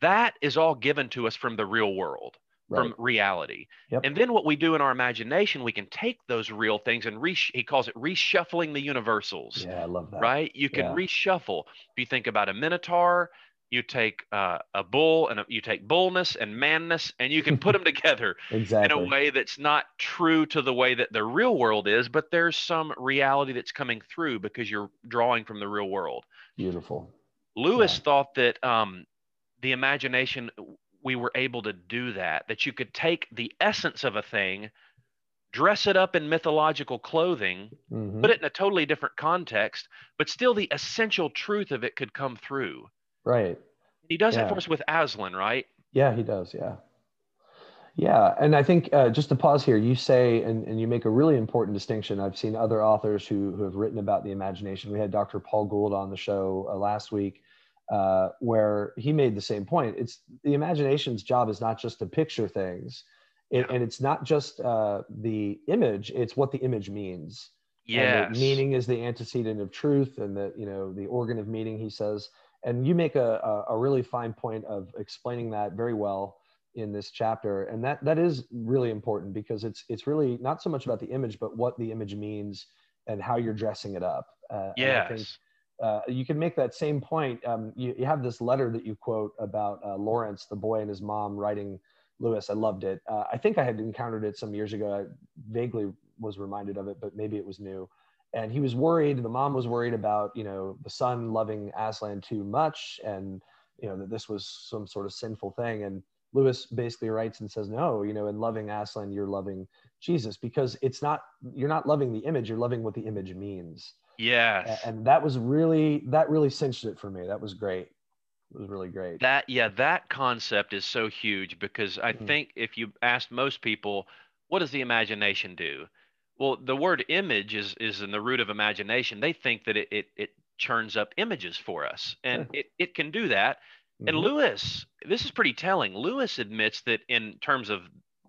that is all given to us from the real world right. from reality. Yep. And then what we do in our imagination, we can take those real things and re- he calls it reshuffling the universals. Yeah, I love that. Right? You can yeah. reshuffle. If you think about a minotaur, you take uh, a bull and a, you take bullness and manness and you can put them together exactly. in a way that's not true to the way that the real world is, but there's some reality that's coming through because you're drawing from the real world. Beautiful. Lewis yeah. thought that um, the imagination we were able to do that, that you could take the essence of a thing, dress it up in mythological clothing, mm-hmm. put it in a totally different context, but still the essential truth of it could come through. Right. He does yeah. it for us with Aslan, right? Yeah, he does. Yeah. Yeah. And I think uh, just to pause here, you say, and, and you make a really important distinction. I've seen other authors who, who have written about the imagination. We had Dr. Paul Gould on the show uh, last week uh, where he made the same point. It's the imagination's job is not just to picture things, it, and it's not just uh, the image; it's what the image means. Yeah, meaning is the antecedent of truth, and the you know the organ of meaning. He says, And you make a, a, a really fine point of explaining that very well in this chapter and that that is really important because it's it's really not so much about the image but what the image means and how you're dressing it up uh, yes uh, you can make that same point. Um, you, you, have this letter that you quote about uh, Laurence, the boy and his mom, writing Lewis. I loved it. Uh, I think I had encountered it some years ago. I vaguely was reminded of it, but maybe it was new. And he was worried. The mom was worried about you know the son loving Aslan too much, and you know that this was some sort of sinful thing. And Lewis basically writes and says, no, you know, in loving Aslan, you're loving Jesus because it's not you're not loving the image, you're loving what the image means. Yes. And that was really that really cinched it for me. That was great. It was really great. That yeah, that concept is so huge because I mm-hmm. think if you asked most people, what does the imagination do? Well, the word image is is in the root of imagination. They think that it it, it churns up images for us, and it, it can do that. Mm-hmm. And Lewis, this is pretty telling. Lewis admits that in terms of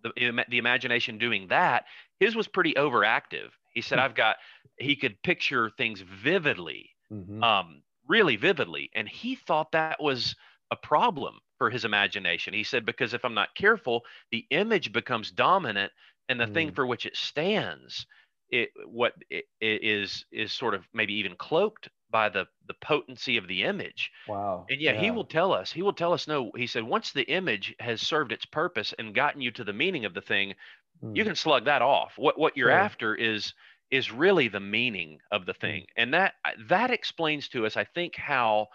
the, the imagination doing that, his was pretty overactive. He said, hmm. I've got, he could picture things vividly, mm-hmm. um, really vividly. And he thought that was a problem for his imagination. He said, because if I'm not careful, the image becomes dominant and the mm. thing for which it stands, it, what it, it is, is sort of maybe even cloaked by the the potency of the image. Wow. And yeah, yeah, he will tell us. He will tell us no. He said once the image has served its purpose and gotten you to the meaning of the thing, mm. you can slug that off. What what you're sure. after is is really the meaning of the thing. Mm. And that that explains to us I think how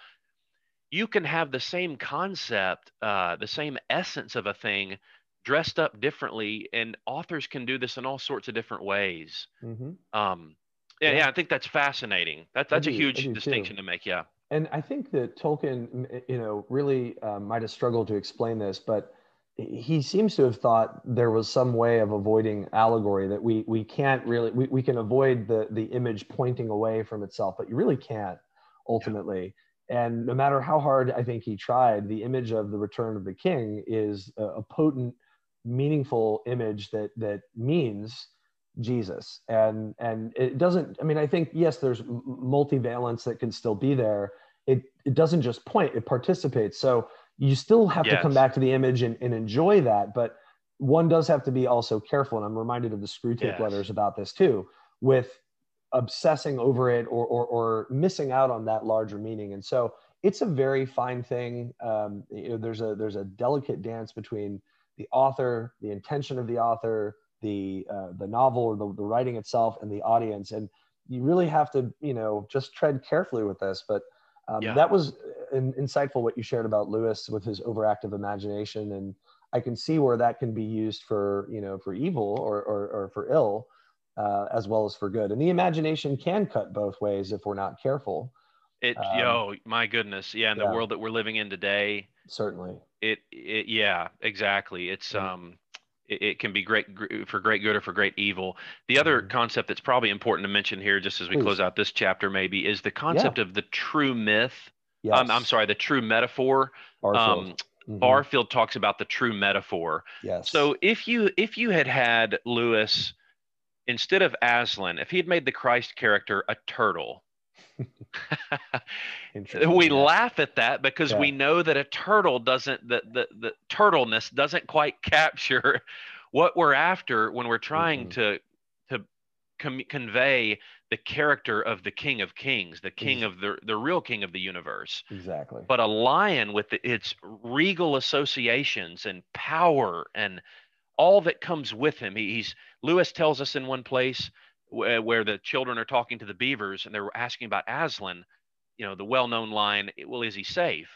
you can have the same concept, uh, the same essence of a thing dressed up differently and authors can do this in all sorts of different ways. Mm-hmm. Um, yeah, yeah, I think that's fascinating. That, that's do, a huge distinction too. to make. Yeah. And I think that Tolkien, you know, really uh, might have struggled to explain this, but he seems to have thought there was some way of avoiding allegory that we we can't really we, we can avoid the the image pointing away from itself, but you really can't ultimately. Yeah. And no matter how hard I think he tried, the image of the return of the king is a, a potent, meaningful image that that means Jesus. And and it doesn't. I mean, I think yes, there's multivalence that can still be there. It it doesn't just point; it participates. So you still have yes. to come back to the image and, and enjoy that, but one does have to be also careful. And I'm reminded of the Screwtape yes. letters about this too, with obsessing over it or, or, or missing out on that larger meaning. And so it's a very fine thing. Um, you know, there's a there's a delicate dance between the author, the intention of the author, the uh, the novel or the, the writing itself and the audience and you really have to you know just tread carefully with this but um, yeah. that was in, insightful what you shared about lewis with his overactive imagination and i can see where that can be used for you know for evil or or, or for ill uh, as well as for good and the imagination can cut both ways if we're not careful it um, yo my goodness yeah in the world that we're living in today certainly it, it yeah exactly it's mm-hmm. um it, it can be great for great good or for great evil. The other mm-hmm. concept that's probably important to mention here, just as we Please. close out this chapter, maybe, is the concept yeah. of the true myth. Yes. Um, I'm sorry, the true metaphor. Barfield. Um, mm-hmm. Barfield talks about the true metaphor. Yes. So if you if you had had Lewis instead of Aslan, if he had made the Christ character a turtle, we yeah. laugh at that because yeah. we know that a turtle doesn't the, the the turtleness doesn't quite capture what we're after when we're trying mm-hmm. to to com- convey the character of the king of kings the king of the the real king of the universe exactly but a lion with the, its regal associations and power and all that comes with him he, he's lewis tells us in one place where the children are talking to the beavers and they're asking about Aslan, you know, the well-known line, well, is he safe?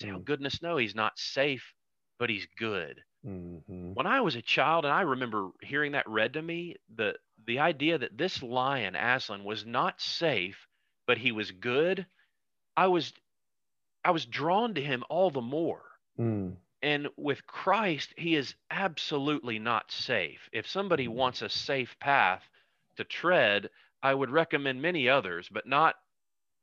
Say, mm. oh, goodness, no, he's not safe, but he's good. Mm-hmm. When I was a child, and I remember hearing that read to me, the the idea that this lion, Aslan, was not safe, but he was good, I was I was drawn to him all the more. Mm. And with Christ, he is absolutely not safe. If somebody mm. wants a safe path, to tread, I would recommend many others, but not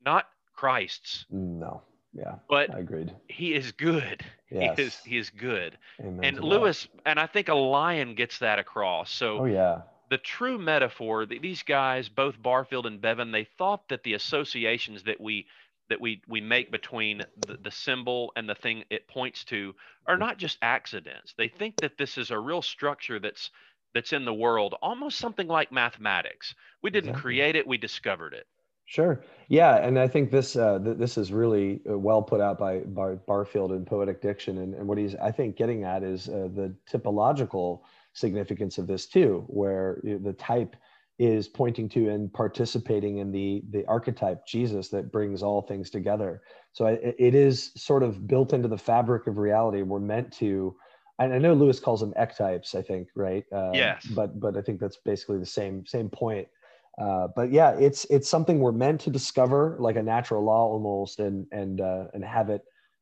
not Christ's. No. Yeah. But I agreed. He is good. Yes. He is he is good. Amen and Lewis that. and I think a lion gets that across. So Oh yeah. The true metaphor, these guys, both Barfield and Bevan, they thought that the associations that we that we we make between the, the symbol and the thing it points to are not just accidents. They think that this is a real structure that's that's in the world, almost something like mathematics. We didn't exactly. create it; we discovered it. Sure. Yeah, and I think this uh, th- this is really uh, well put out by, by Barfield in Poetic Diction, and, and what he's I think getting at is uh, the typological significance of this too, where the type is pointing to and participating in the the archetype Jesus that brings all things together. So it, it is sort of built into the fabric of reality. We're meant to. I know Lewis calls them ectypes. I think right. Uh, yes. But but I think that's basically the same same point uh, but yeah, it's it's something we're meant to discover, like a natural law almost, and and uh, and have it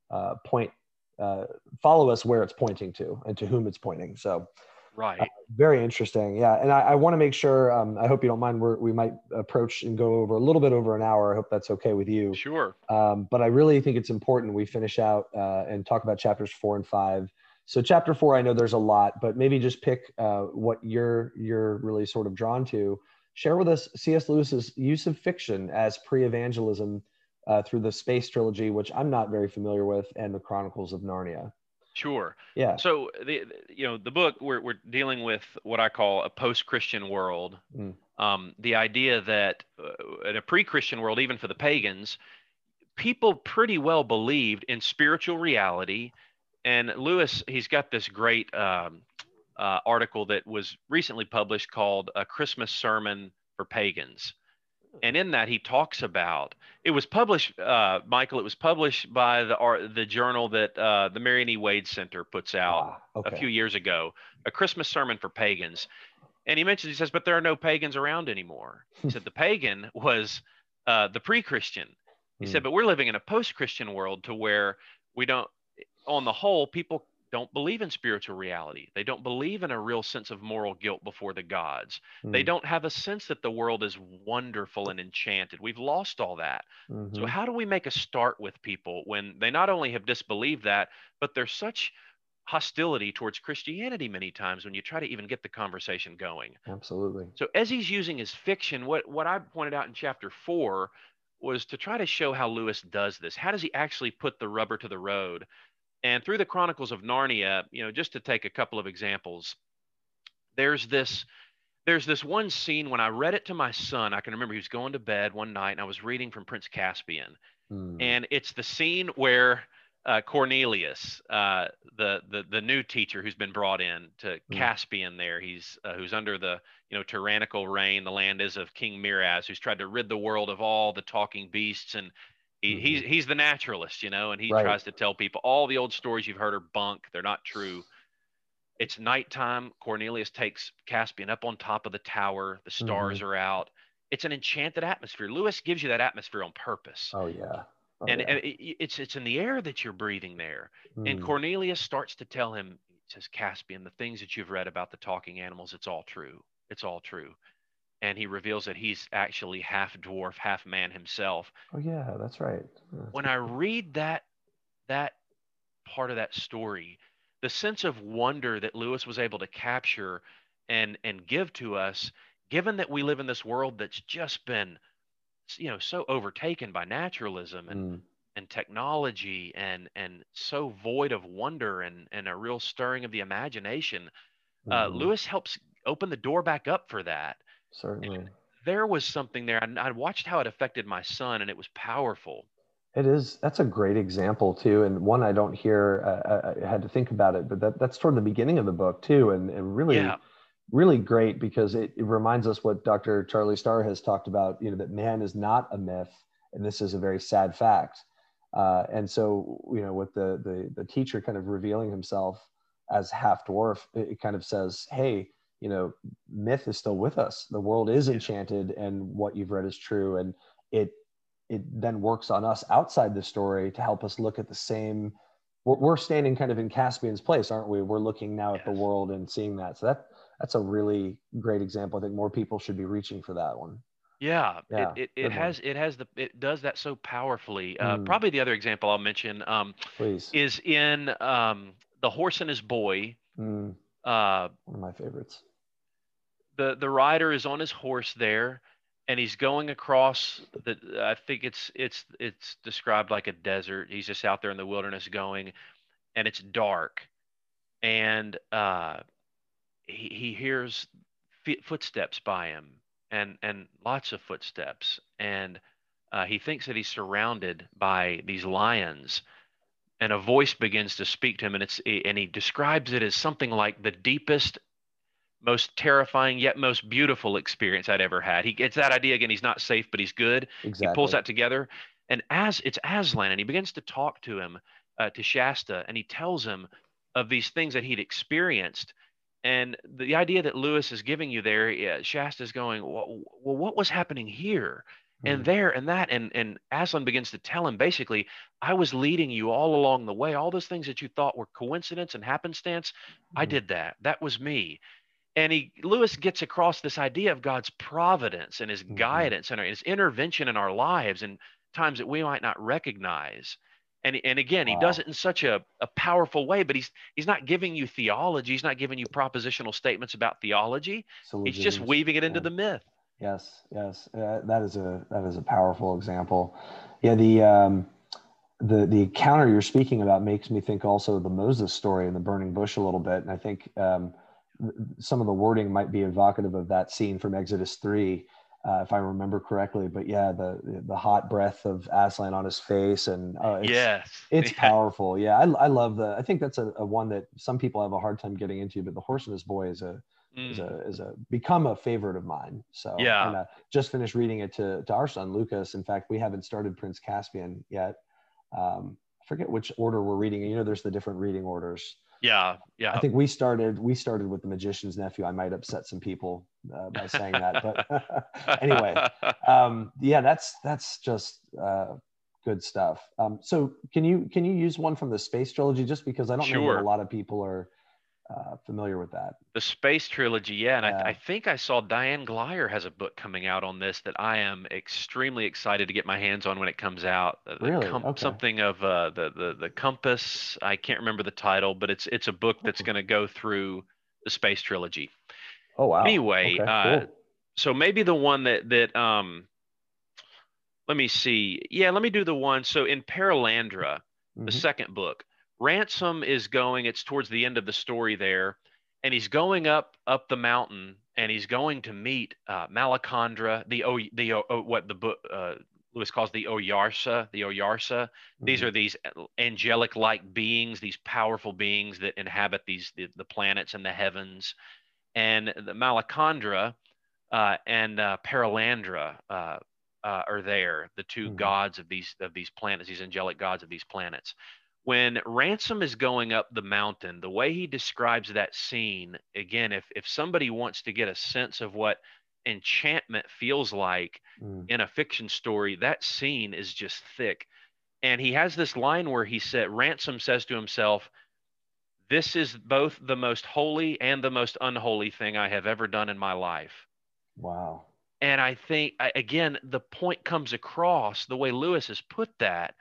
uh, point uh, follow us where it's pointing to and to whom it's pointing. So, right, uh, very interesting. Yeah, and I, I want to make sure. Um, I hope you don't mind. we we might approach and go over a little bit over an hour. I hope that's okay with you. Sure. Um, but I really think it's important we finish out and talk about chapters four and five. So chapter four, I know there's a lot, but maybe just pick what you're you're really sort of drawn to Share with us C.S. Lewis's use of fiction as pre-evangelism uh, through the Space trilogy, which I'm not very familiar with, and the Chronicles of Narnia. Sure. Yeah. So the you know the book we're we're dealing with what I call a post-Christian world. Mm. Um, the idea that uh, in a pre-Christian world, even for the pagans, people pretty well believed in spiritual reality. And Lewis, he's got this great um, uh, article that was recently published called A Christmas Sermon for Pagans. And in that, he talks about it was published, uh, Michael, it was published by the, the journal that uh, the Marion E. Wade Center puts out ah, okay. a few years ago, A Christmas Sermon for Pagans. And he mentions, he says, but there are no pagans around anymore. He said the pagan was uh, the pre Christian. He mm. said, but we're living in a post Christian world to where we don't, on the whole, people don't believe in spiritual reality. They don't believe in a real sense of moral guilt before the gods. Mm. They don't have a sense that the world is wonderful and enchanted. We've lost all that. Mm-hmm. So, how do we make a start with people when they not only have disbelieved that, but there's such hostility towards Christianity many times when you try to even get the conversation going? Absolutely. So, as he's using his fiction, what, what I pointed out in chapter four was to try to show how Lewis does this. How does he actually put the rubber to the road? And through the Chronicles of Narnia, you know, just to take a couple of examples, there's this there's this one scene when I read it to my son. I can remember he was going to bed one night and I was reading from Prince Caspian. Mm. And it's the scene where uh, Cornelius, uh, the, the the new teacher who's been brought in to mm. Caspian, there he's uh, who's under the you know tyrannical reign. The land is of King Miraz, who's tried to rid the world of all the talking beasts and he, mm-hmm. he's he's the naturalist, you know, and he right. tries to tell people all the old stories you've heard are bunk. They're not true. It's nighttime. Cornelius takes Caspian up on top of the tower. The stars mm-hmm. are out. It's an enchanted atmosphere. Lewis gives you that atmosphere on purpose. Oh yeah. Oh, and, yeah. and it, it's it's in the air that you're breathing there. Mm. And Cornelius starts to tell him, he says, Caspian, the things that you've read about the talking animals, it's all true. It's all true and he reveals that he's actually half dwarf, half man himself. Oh yeah, that's right. When I read that that part of that story, the sense of wonder that Lewis was able to capture and and give to us, given that we live in this world that's just been you know so overtaken by naturalism and mm. and technology and and so void of wonder and and a real stirring of the imagination. Mm. Uh, mm-hmm. Lewis helps open the door back up for that certainly. And there was something there. I, I watched how it affected my son, and it was powerful. It is. That's a great example too, and one I don't hear. Uh, I had to think about it, but that, that's toward the beginning of the book too, and, and really, yeah. really great because it, it, reminds us what Dr. Charlie Starr has talked about. You know that man is not a myth, and this is a very sad fact. Uh, and so, you know, with the, the the teacher kind of revealing himself as half dwarf, it kind of says, "Hey, you know myth is still with us the world is enchanted and what you've read is true and it it then works on us outside the story to help us look at the same we're, we're standing kind of in caspian's place aren't we we're looking now yes. at the world and seeing that so that that's a really great example i think more people should be reaching for that one yeah, yeah it, it, it has one. it has the it does that so powerfully uh, mm. probably the other example i'll mention um, Please. is in um, the horse and his boy mm. uh, one of my favorites the the rider is on his horse there and he's going across the i think it's it's it's described like a desert. He's just out there in the wilderness going and it's dark. And uh he, he hears footsteps by him and and lots of footsteps. And uh, he thinks that he's surrounded by these lions and a voice begins to speak to him and it's and he describes it as something like the deepest most terrifying yet most beautiful experience I'd ever had. He gets that idea again. He's not safe, but he's good. Exactly. He pulls that together, and as it's Aslan, and he begins to talk to him, uh, to Shasta, and he tells him of these things that he'd experienced. And the idea that Lewis is giving you there, yeah, Shasta's going, well, well, what was happening here? and mm. there and that and and aslan begins to tell him basically i was leading you all along the way all those things that you thought were coincidence and happenstance mm. i did that that was me and he lewis gets across this idea of god's providence and his mm-hmm. guidance and his intervention in our lives and times that we might not recognize and, and again wow. he does it in such a, a powerful way but he's he's not giving you theology he's not giving you propositional statements about theology so he's just weaving it into yeah. the myth Yes, yes, uh, that is a that is a powerful example. Yeah, the um, the the encounter you're speaking about makes me think also of the Moses story and the burning bush a little bit, and I think um, some of the wording might be evocative of that scene from Exodus three, uh, if I remember correctly. But yeah, the the hot breath of Aslan on his face, and uh, it's, yes, it's yeah. powerful. Yeah, I, I love the. I think that's a, a one that some people have a hard time getting into, but the horse and his boy is a mm. is a is a become a favorite of mine. So yeah, and, uh, just finished reading it to to our son Lucas. In fact, we haven't started Prince Caspian yet. Um, I forget which order we're reading. You know, there's the different reading orders. Yeah, yeah. I think we started we started with the Magician's Nephew. I might upset some people uh, by saying that, but anyway, um, yeah, that's that's just uh, good stuff. Um, so can you can you use one from the Space Trilogy just because I don't sure. know a lot of people are uh, familiar with that. The Space Trilogy, yeah. And yeah. I, I, think I saw Diane Glyer has a book coming out on this that I am extremely excited to get my hands on when it comes out. Really? Com- okay. Something of uh, the, the the Compass. I can't remember the title, but it's it's a book that's going to go through the Space Trilogy. Oh wow. Anyway, okay, uh, cool. so maybe the one that that um, let me see. Yeah, let me do the one. So in Perelandra, mm-hmm. the second book Ransom is going, it's towards the end of the story there, and he's going up up the mountain and he's going to meet uh, Malacandra, the o, the o, what the book uh, Lewis calls the Oyarsa, the Oyarsa. Mm-hmm. These are these angelic-like beings, these powerful beings that inhabit these the, the planets and the heavens, and the Malacandra uh, and uh, Perelandra uh, uh, are there, the 2 mm-hmm. gods of these of these planets, these angelic gods of these planets when ransom is going up the mountain the way he describes that scene again if if somebody wants to get a sense of what enchantment feels like mm. in a fiction story that scene is just thick. And he has this line where he said ransom says to himself this is both the most holy and the most unholy thing i have ever done in my life. Wow. And i think again the point comes across the way lewis has put that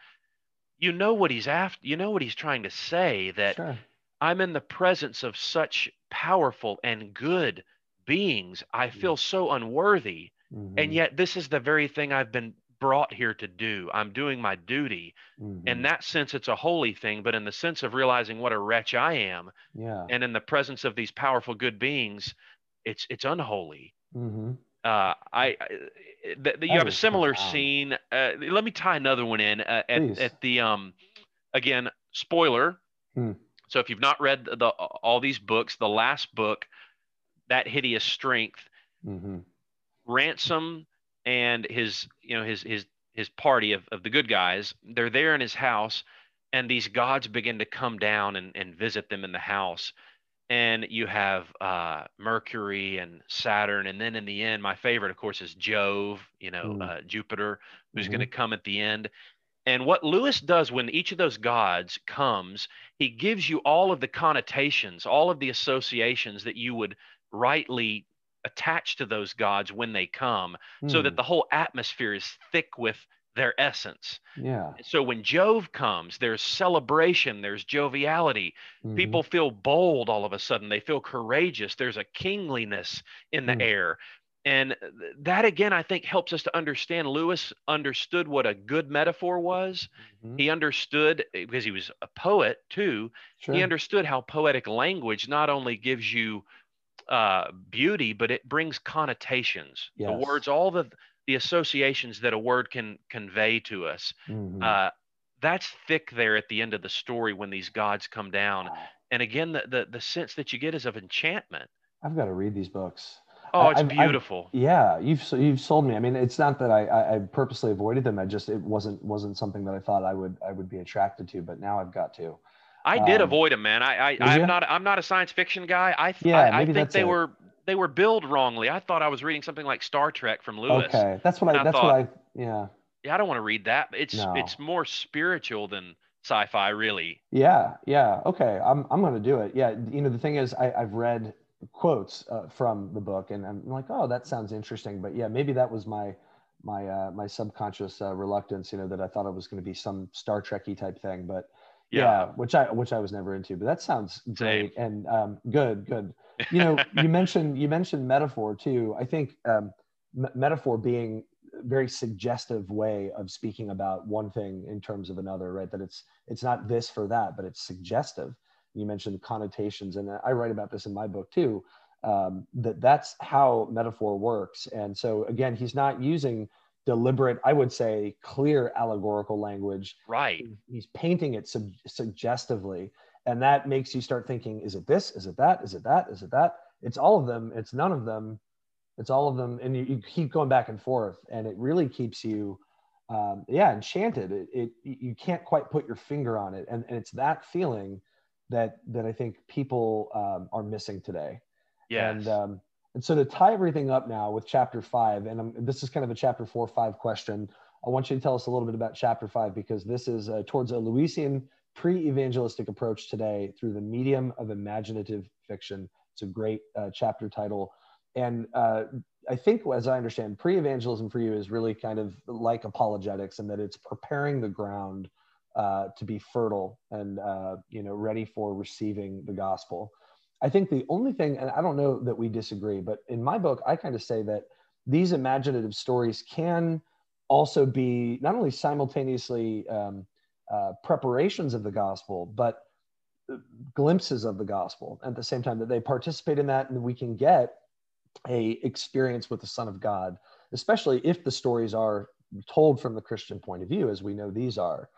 you know what he's after you know what he's trying to say that sure. i'm in the presence of such powerful and good beings i feel so unworthy mm-hmm. and yet this is the very thing i've been brought here to do i'm doing my duty mm-hmm. in that sense it's a holy thing but in the sense of realizing what a wretch i am yeah and in the presence of these powerful good beings it's it's unholy mm-hmm. Uh, I, the, the, you have a similar scene. Uh, let me tie another one in uh, at, at, the um, again spoiler. Hmm. So if you've not read the all these books, the last book, that hideous strength, mm-hmm. ransom and his you know his his his party of, of the good guys, they're there in his house, and these gods begin to come down and, and visit them in the house and you have uh, Mercury and Saturn, and then in the end, my favorite, of course, is Jove. You know, mm. uh, Jupiter, who's mm-hmm. going to come at the end. And what Lewis does when each of those gods comes, he gives you all of the connotations, all of the associations that you would rightly attach to those gods when they come, mm. so that hmm. the whole atmosphere is thick with their essence. Yeah. So when Jove comes, there's celebration, there's joviality. Mm-hmm. People feel bold all of a sudden. They feel courageous. There's a kingliness in the mm. air. and that again i think helps us to understand lewis understood what a good metaphor was mm-hmm. he understood because he was a poet too sure. he understood how poetic language not only gives you uh, beauty but it brings connotations yes. the words all the the associations that a word can convey to us mm-hmm. uh, that's thick there at the end of the story when these gods come down and again the, the the sense that you get is of enchantment i've got to read these books Oh, it's I've, beautiful. I've, yeah, you've you've sold me. I mean, it's not that I, I, I purposely avoided them. I just it wasn't wasn't something that I thought I would I would be attracted to. But now I've got to. I um, did avoid them, man. I, I I'm you? not I'm not a science fiction guy. I yeah, I, I think they it. were they were billed wrongly. I thought I was reading something like Star Trek from Lewis. Okay, that's what I, that's thought, what I yeah. Yeah, I don't want to read that. It's no. it's more spiritual than sci-fi, really. Yeah, yeah. Okay, I'm I'm gonna do it. Yeah, you know the thing is, I, I've read quotes uh, from the book and i'm like oh that sounds interesting but yeah maybe that was my my uh, my subconscious uh, reluctance you know that i thought it was going to be some star trekky type thing but yeah. yeah. which i which i was never into but that sounds great Same. and um, good good you know you mentioned you mentioned metaphor too i think um, m- metaphor being a very suggestive way of speaking about one thing in terms of another right that it's it's not this for that but it's suggestive you mentioned connotations and i write about this in my book too um, that that's how metaphor works and so again he's not using deliberate i would say clear allegorical language. Right. He's painting it sub- suggestively. And that makes you start thinking is it this? Is it that? Is it that? Is it that? It's all of them. It's none of them. It's all of them. And you, you keep going back and forth. And it really keeps you um, yeah enchanted. It, it you can't quite put your finger on it. And, and it's that feeling that that I think people um, are missing today. Yeah. And um, and so to tie everything up now with chapter five, and I'm, this is kind of a chapter four five question. I want you to tell us a little bit about chapter five because this is uh, towards a Lewisian pre-evangelistic approach today through the medium of imaginative fiction. It's a great uh, chapter title, and uh, I think, as I understand, pre-evangelism for you is really kind of like apologetics, in that it's preparing the ground uh, to be fertile and uh, you know ready for receiving the gospel. I think the only thing, and I don't know that we disagree, but in my book, I kind of say that these imaginative stories can also be not only simultaneously um, uh, preparations of the gospel, but glimpses of the gospel at the same time that they participate in that and we can get a experience with the son of god especially if the stories are told from the christian point of view as we know these are.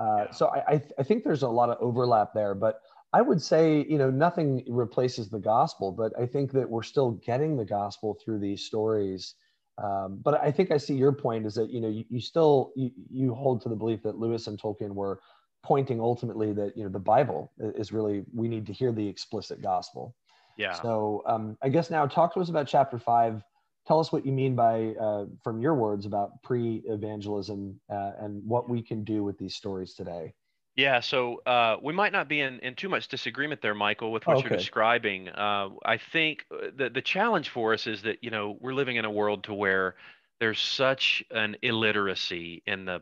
Uh, so I, I, th- I, think there's a lot of overlap there, but I would say, you know, nothing replaces the gospel, but I think that we're still getting the gospel through these stories. Um, but I think I see your point is that, you know, you, you still, you, you hold to the belief that Lewis and Tolkien were pointing ultimately that, you know, the Bible is really, we need to hear the explicit gospel. Yeah. So um, I guess now talk to us about chapter five tell us what you mean by uh, from your words about pre-evangelism uh, and what we can do with these stories today yeah so uh, we might not be in, in too much disagreement there michael with what okay. you're describing uh, i think uh, the, the challenge for us is that you know we're living in a world to where there's such an illiteracy in the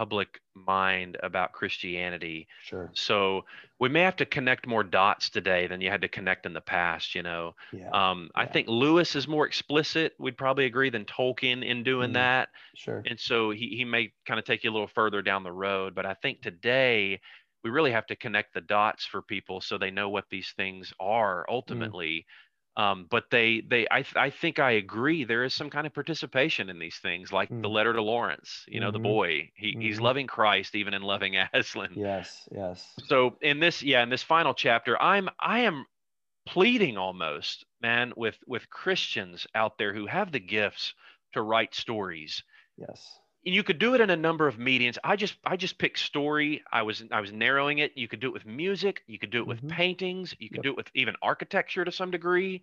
public mind about Christianity. Sure. So we may have to connect more dots today than you had to connect in the past. You know, yeah. Um, yeah. I think Lewis is more explicit. We'd probably agree than Tolkien in doing mm. that. Sure. And so he he may kind of take you a little further down the road. But I think today we really have to connect the dots for people so they know what these things are mm. ultimately. Mm. Um, but they they I I think I agree. There is some kind of participation in these things, like mm. the letter to Laurence. You know, mm-hmm. the boy he mm-hmm. he's loving Christ even in loving Aslan. Yes, yes. So in this yeah in this final chapter, I'm I am pleading almost man with with Christians out there who have the gifts to write stories. Yes you could do it in a number of mediums. I just I just picked story. I was I was narrowing it. You could do it with music. You could do it with mm-hmm. paintings. You could yep. do it with even architecture to some degree,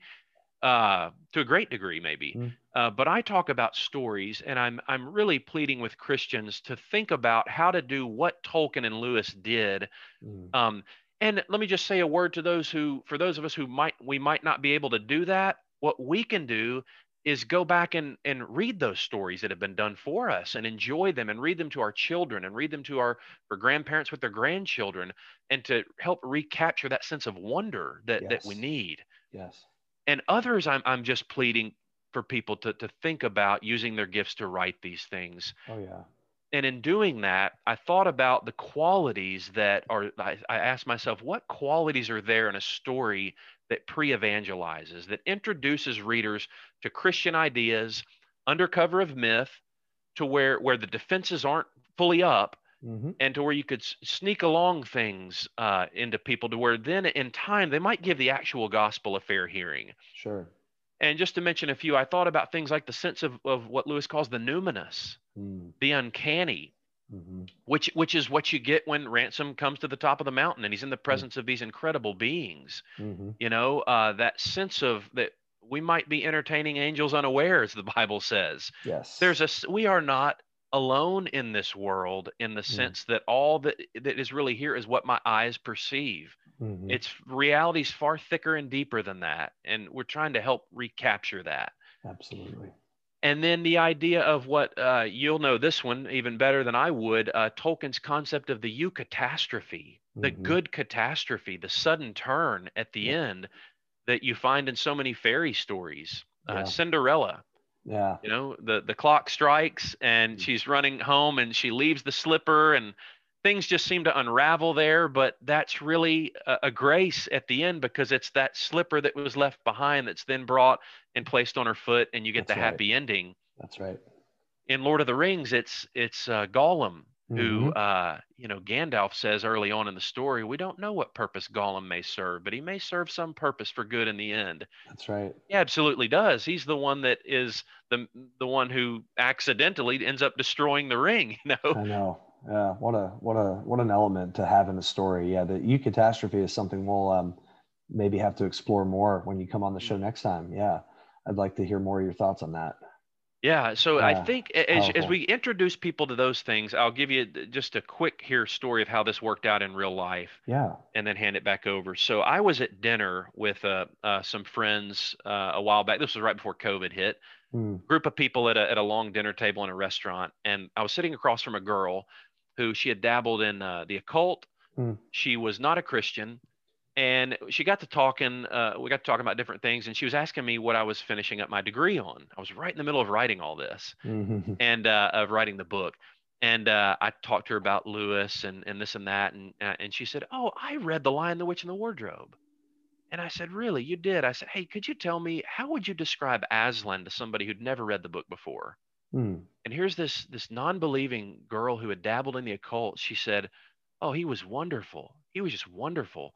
uh, to a great degree maybe. Mm-hmm. Uh, but I talk about stories, and I'm I'm really pleading with Christians to think about how to do what Tolkien and Lewis did. Mm-hmm. Um, and let me just say a word to those who, for those of us who might we might not be able to do that. What we can do is go back and, and read those stories that have been done for us and enjoy them and read them to our children and read them to our, our grandparents with their grandchildren and to help recapture that sense of wonder that, yes. that we need. Yes. And others I'm, I'm just pleading for people to, to think about using their gifts to write these things. Oh, yeah. And in doing that, I thought about the qualities that are, I, I asked myself, what qualities are there in a story that pre evangelizes, that introduces readers to Christian ideas under cover of myth, to where, where the defenses aren't fully up, mm-hmm. and to where you could sneak along things uh, into people to where then in time they might give the actual gospel a fair hearing. Sure. And just to mention a few, I thought about things like the sense of, of what Lewis calls the numinous, mm. the uncanny, mm-hmm. which which is what you get when Ransom comes to the top of the mountain and he's in the mm. presence mm. of these incredible beings. Mm-hmm. You know, uh, that sense of that we might be entertaining angels unawares, the Bible says. Yes. There's a we are not alone in this world in the mm. sense that all that that is really here is what my eyes perceive. Mm-hmm. It's reality's far thicker and deeper than that, and we're trying to help recapture that. Absolutely. And then the idea of what uh, you'll know this one even better than I would uh, Tolkien's concept of the eucatastrophe, mm-hmm. the good catastrophe, the sudden turn at the yeah. end that you find in so many fairy stories. Uh, yeah. Cinderella, yeah. You know, the the clock strikes and mm-hmm. she's running home and she leaves the slipper and things just seem to unravel there, but that's really a, a, grace at the end because it's that slipper that was left behind that's then brought and placed on her foot, and you get that's the right. happy ending. That's right. In Lord of the Rings, it's it's uh, Gollum mm-hmm. who uh, you know Gandalf says early on in the story, we don't know what purpose Gollum may serve, but he may serve some purpose for good in the end. That's right. He absolutely does. He's the one that is the the one who accidentally ends up destroying the ring. You know. I know. Yeah, what a what a what an element to have in the story. Yeah, the catastrophe is something we'll um, maybe have to explore more when you come on the show next time. Yeah, I'd like to hear more of your thoughts on that. Yeah, so yeah, I think as, as we introduce people to those things, I'll give you just a quick here story of how this worked out in real life. Yeah, and then hand it back over. So I was at dinner with uh, uh, some friends uh, a while back. This was right before COVID hit. Mm. Group of people at a at a long dinner table in a restaurant, and I was sitting across from a girl who she had dabbled in uh, the occult. Mm. She was not a Christian. And she got to talking, uh, we got to talking about different things, and she was asking me what I was finishing up my degree on. I was right in the middle of writing all this mm-hmm. and uh, of writing the book. And uh, I talked to her about Lewis and, and this and that. And, uh, and she said, Oh, I read The Lion, the Witch, and the Wardrobe. And I said, Really? You did? I said, Hey, could you tell me how would you describe Aslan to somebody who'd never read the book before? Mm. And here's this this non-believing girl who had dabbled in the occult. She said, "Oh, he was wonderful. He was just wonderful."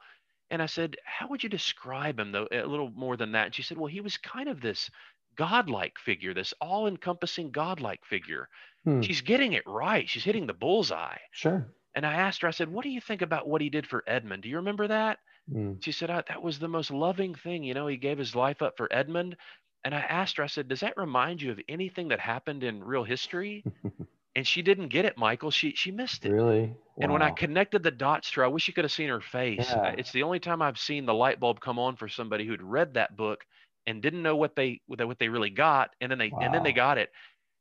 And I said, "How would you describe him though a little more than that?" And she said, "Well, he was kind of this godlike figure, this all-encompassing godlike figure." Hmm. She's getting it right. She's hitting the bullseye. Sure. And I asked her, I said, "What do you think about what he did for Edmund? Do you remember that?" Mm. She said, oh, "That was the most loving thing. You know, he gave his life up for Edmund, and I asked her, I said, Does that remind you of anything that happened in real history? and she didn't get it, Michael. She she missed it. Really? Wow. And when I connected the dots to her, I wish you could have seen her face. Yeah. It's the only time I've seen the light bulb come on for somebody who'd read that book and didn't know what they what they really got, and then they wow. and then they got it.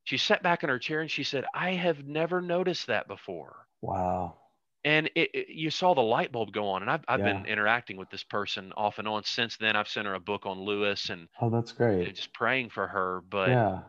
She sat back in her chair and she said, "I have never noticed that before." Wow and it, it, you saw the light bulb go on and i've, I've yeah. been interacting with this person off and on since then i've sent her a book on lewis and oh that's great. just praying for her but yeah.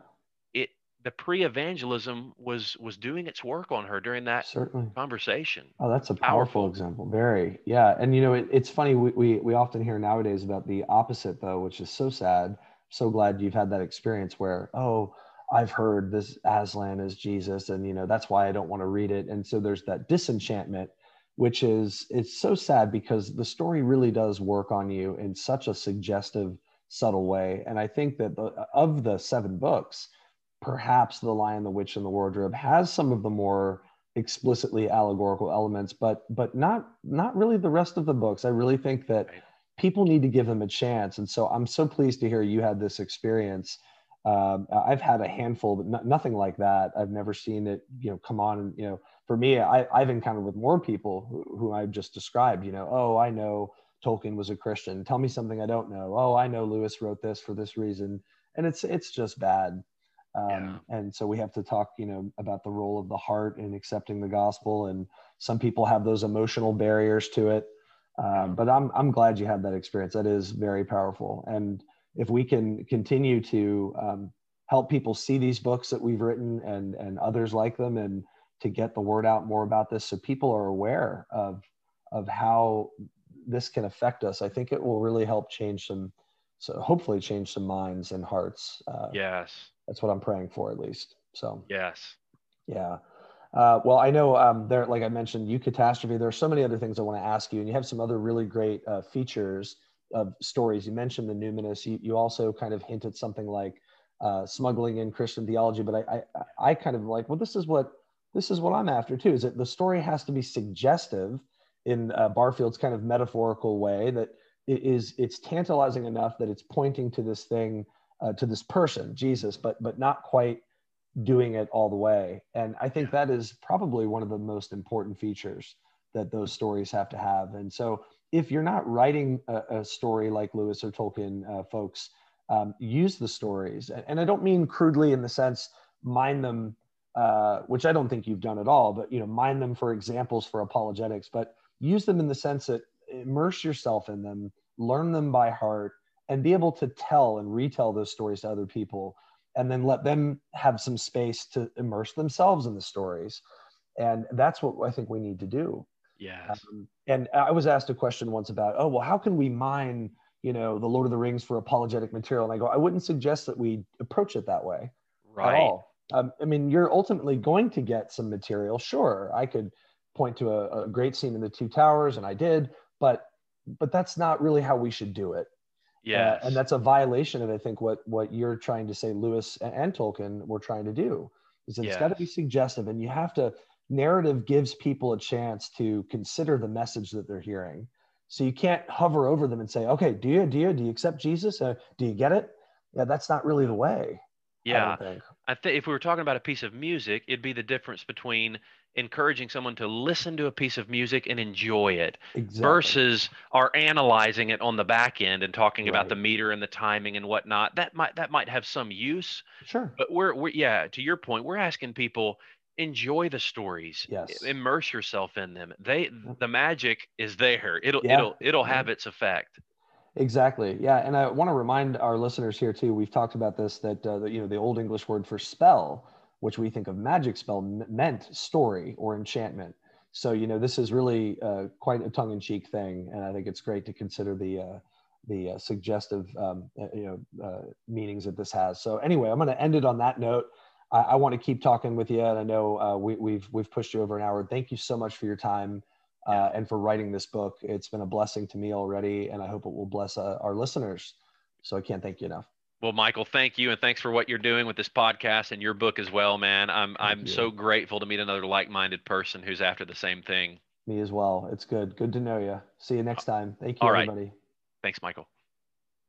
it the pre-evangelism was was doing its work on her during that certainly. conversation. Oh that's a powerful, powerful. example very yeah and you know it, it's funny we, we we often hear nowadays about the opposite though which is so sad. So glad you've had that experience where oh I've heard this Aslan is Jesus, and you know that's why I don't want to read it. And so there's that disenchantment, which is it's so sad because the story really does work on you in such a suggestive, subtle way. And I think that the, of the seven books, perhaps The Lion, the Witch, and the Wardrobe has some of the more explicitly allegorical elements, but but not not really the rest of the books. I really think that people need to give them a chance. And so I'm so pleased to hear you had this experience um, I've had a handful, but nothing like that. I've never seen it, you know, come on. And, you know, for me, I, have encountered with more people who, who, I've just described, you know, oh, I know Tolkien was a Christian. Tell me something I don't know. Oh, I know Lewis wrote this for this reason. And it's, it's just bad. Um, yeah. And so we have to talk, you know, about the role of the heart in accepting the gospel. And some people have those emotional barriers to it. Um, but I'm, I'm glad you had that experience. That is very powerful. And, if we can continue to um, help people see these books that we've written and and others like them and to get the word out more about this so people are aware of of how this can affect us i think it will really help change some so hopefully change some minds and hearts uh, yes. that's what i'm praying for at least so. Yes. Yeah. Uh, well i know um, there like i mentioned eucatastrophe. there are so many other things i want to ask you and you have some other really great uh, features of stories. You mentioned the numinous. You, you also kind of hinted something like uh, smuggling in christian theology but I, I i kind of like well this is what this is what i'm after too is that the story has to be suggestive in uh, barfield's kind of metaphorical way that it is it's tantalizing enough that it's pointing to this thing uh, to this person jesus but but not quite doing it all the way. And i think that is probably one of the most important features that those stories have to have. And so if you're not writing a, a story like lewis or tolkien uh, folks um, use the stories and i don't mean crudely in the sense mine them uh, which i don't think you've done at all but you know mine them for examples for apologetics but use them in the sense that immerse yourself in them, learn them by heart, and be able to tell and retell those stories to other people, and then let them have some space to immerse themselves in the stories. And that's what I think we need to do. Yes. Um, and I was asked a question once about, oh, well, how can we mine, you know, the Lord of the Rings for apologetic material? And I go, I wouldn't suggest that we approach it that way right. at all. Um, I mean, you're ultimately going to get some material. Sure, I could point to a, a great scene in the Two Towers, and I did but but that's not really how we should do it yeah uh, and that's a violation of i think what what you're trying to say lewis and, and tolkien were trying to do is it's yes. got to be suggestive and you have to narrative gives people a chance to consider the message that they're hearing. So you can't hover over them and say okay do you do you do you accept jesus? Uh, do you get it? Yeah that's not really the way yeah. I, I think if we were talking about a piece of music it'd be the difference between encouraging someone to listen to a piece of music and enjoy it exactly. versus are analyzing it on the back end and talking right. about the meter and the timing and whatnot. That might that might have some use. Sure. But we're, we're yeah to your point we're asking people enjoy the stories yes immerse yourself in them they the magic is there it'll yeah. it'll it'll have its effect exactly yeah and i want to remind our listeners here too we've talked about this that uh, the, you know the old english word for spell which we think of magic spell meant story or enchantment. So you know this is really uh, quite a tongue-in-cheek thing, and I think it's great to consider the uh, the uh, suggestive um, uh, you know uh, meanings that this has. So anyway, I'm going to end it on that note. I, I want to keep talking with you, and I know uh, we, have we've, we've pushed you over an hour. Thank you so much for your time uh, and for writing this book. It's been a blessing to me already, and I hope it will bless uh, our listeners. So I can't thank you enough. Well, Michael, thank you, and thanks for what you're doing with this podcast and your book as well, man. I'm thank I'm you. so grateful to meet another like-minded person who's after the same thing. Me as well. It's good. Good to know you. See you next uh, time. Thank you, All everybody. Thanks, Michael.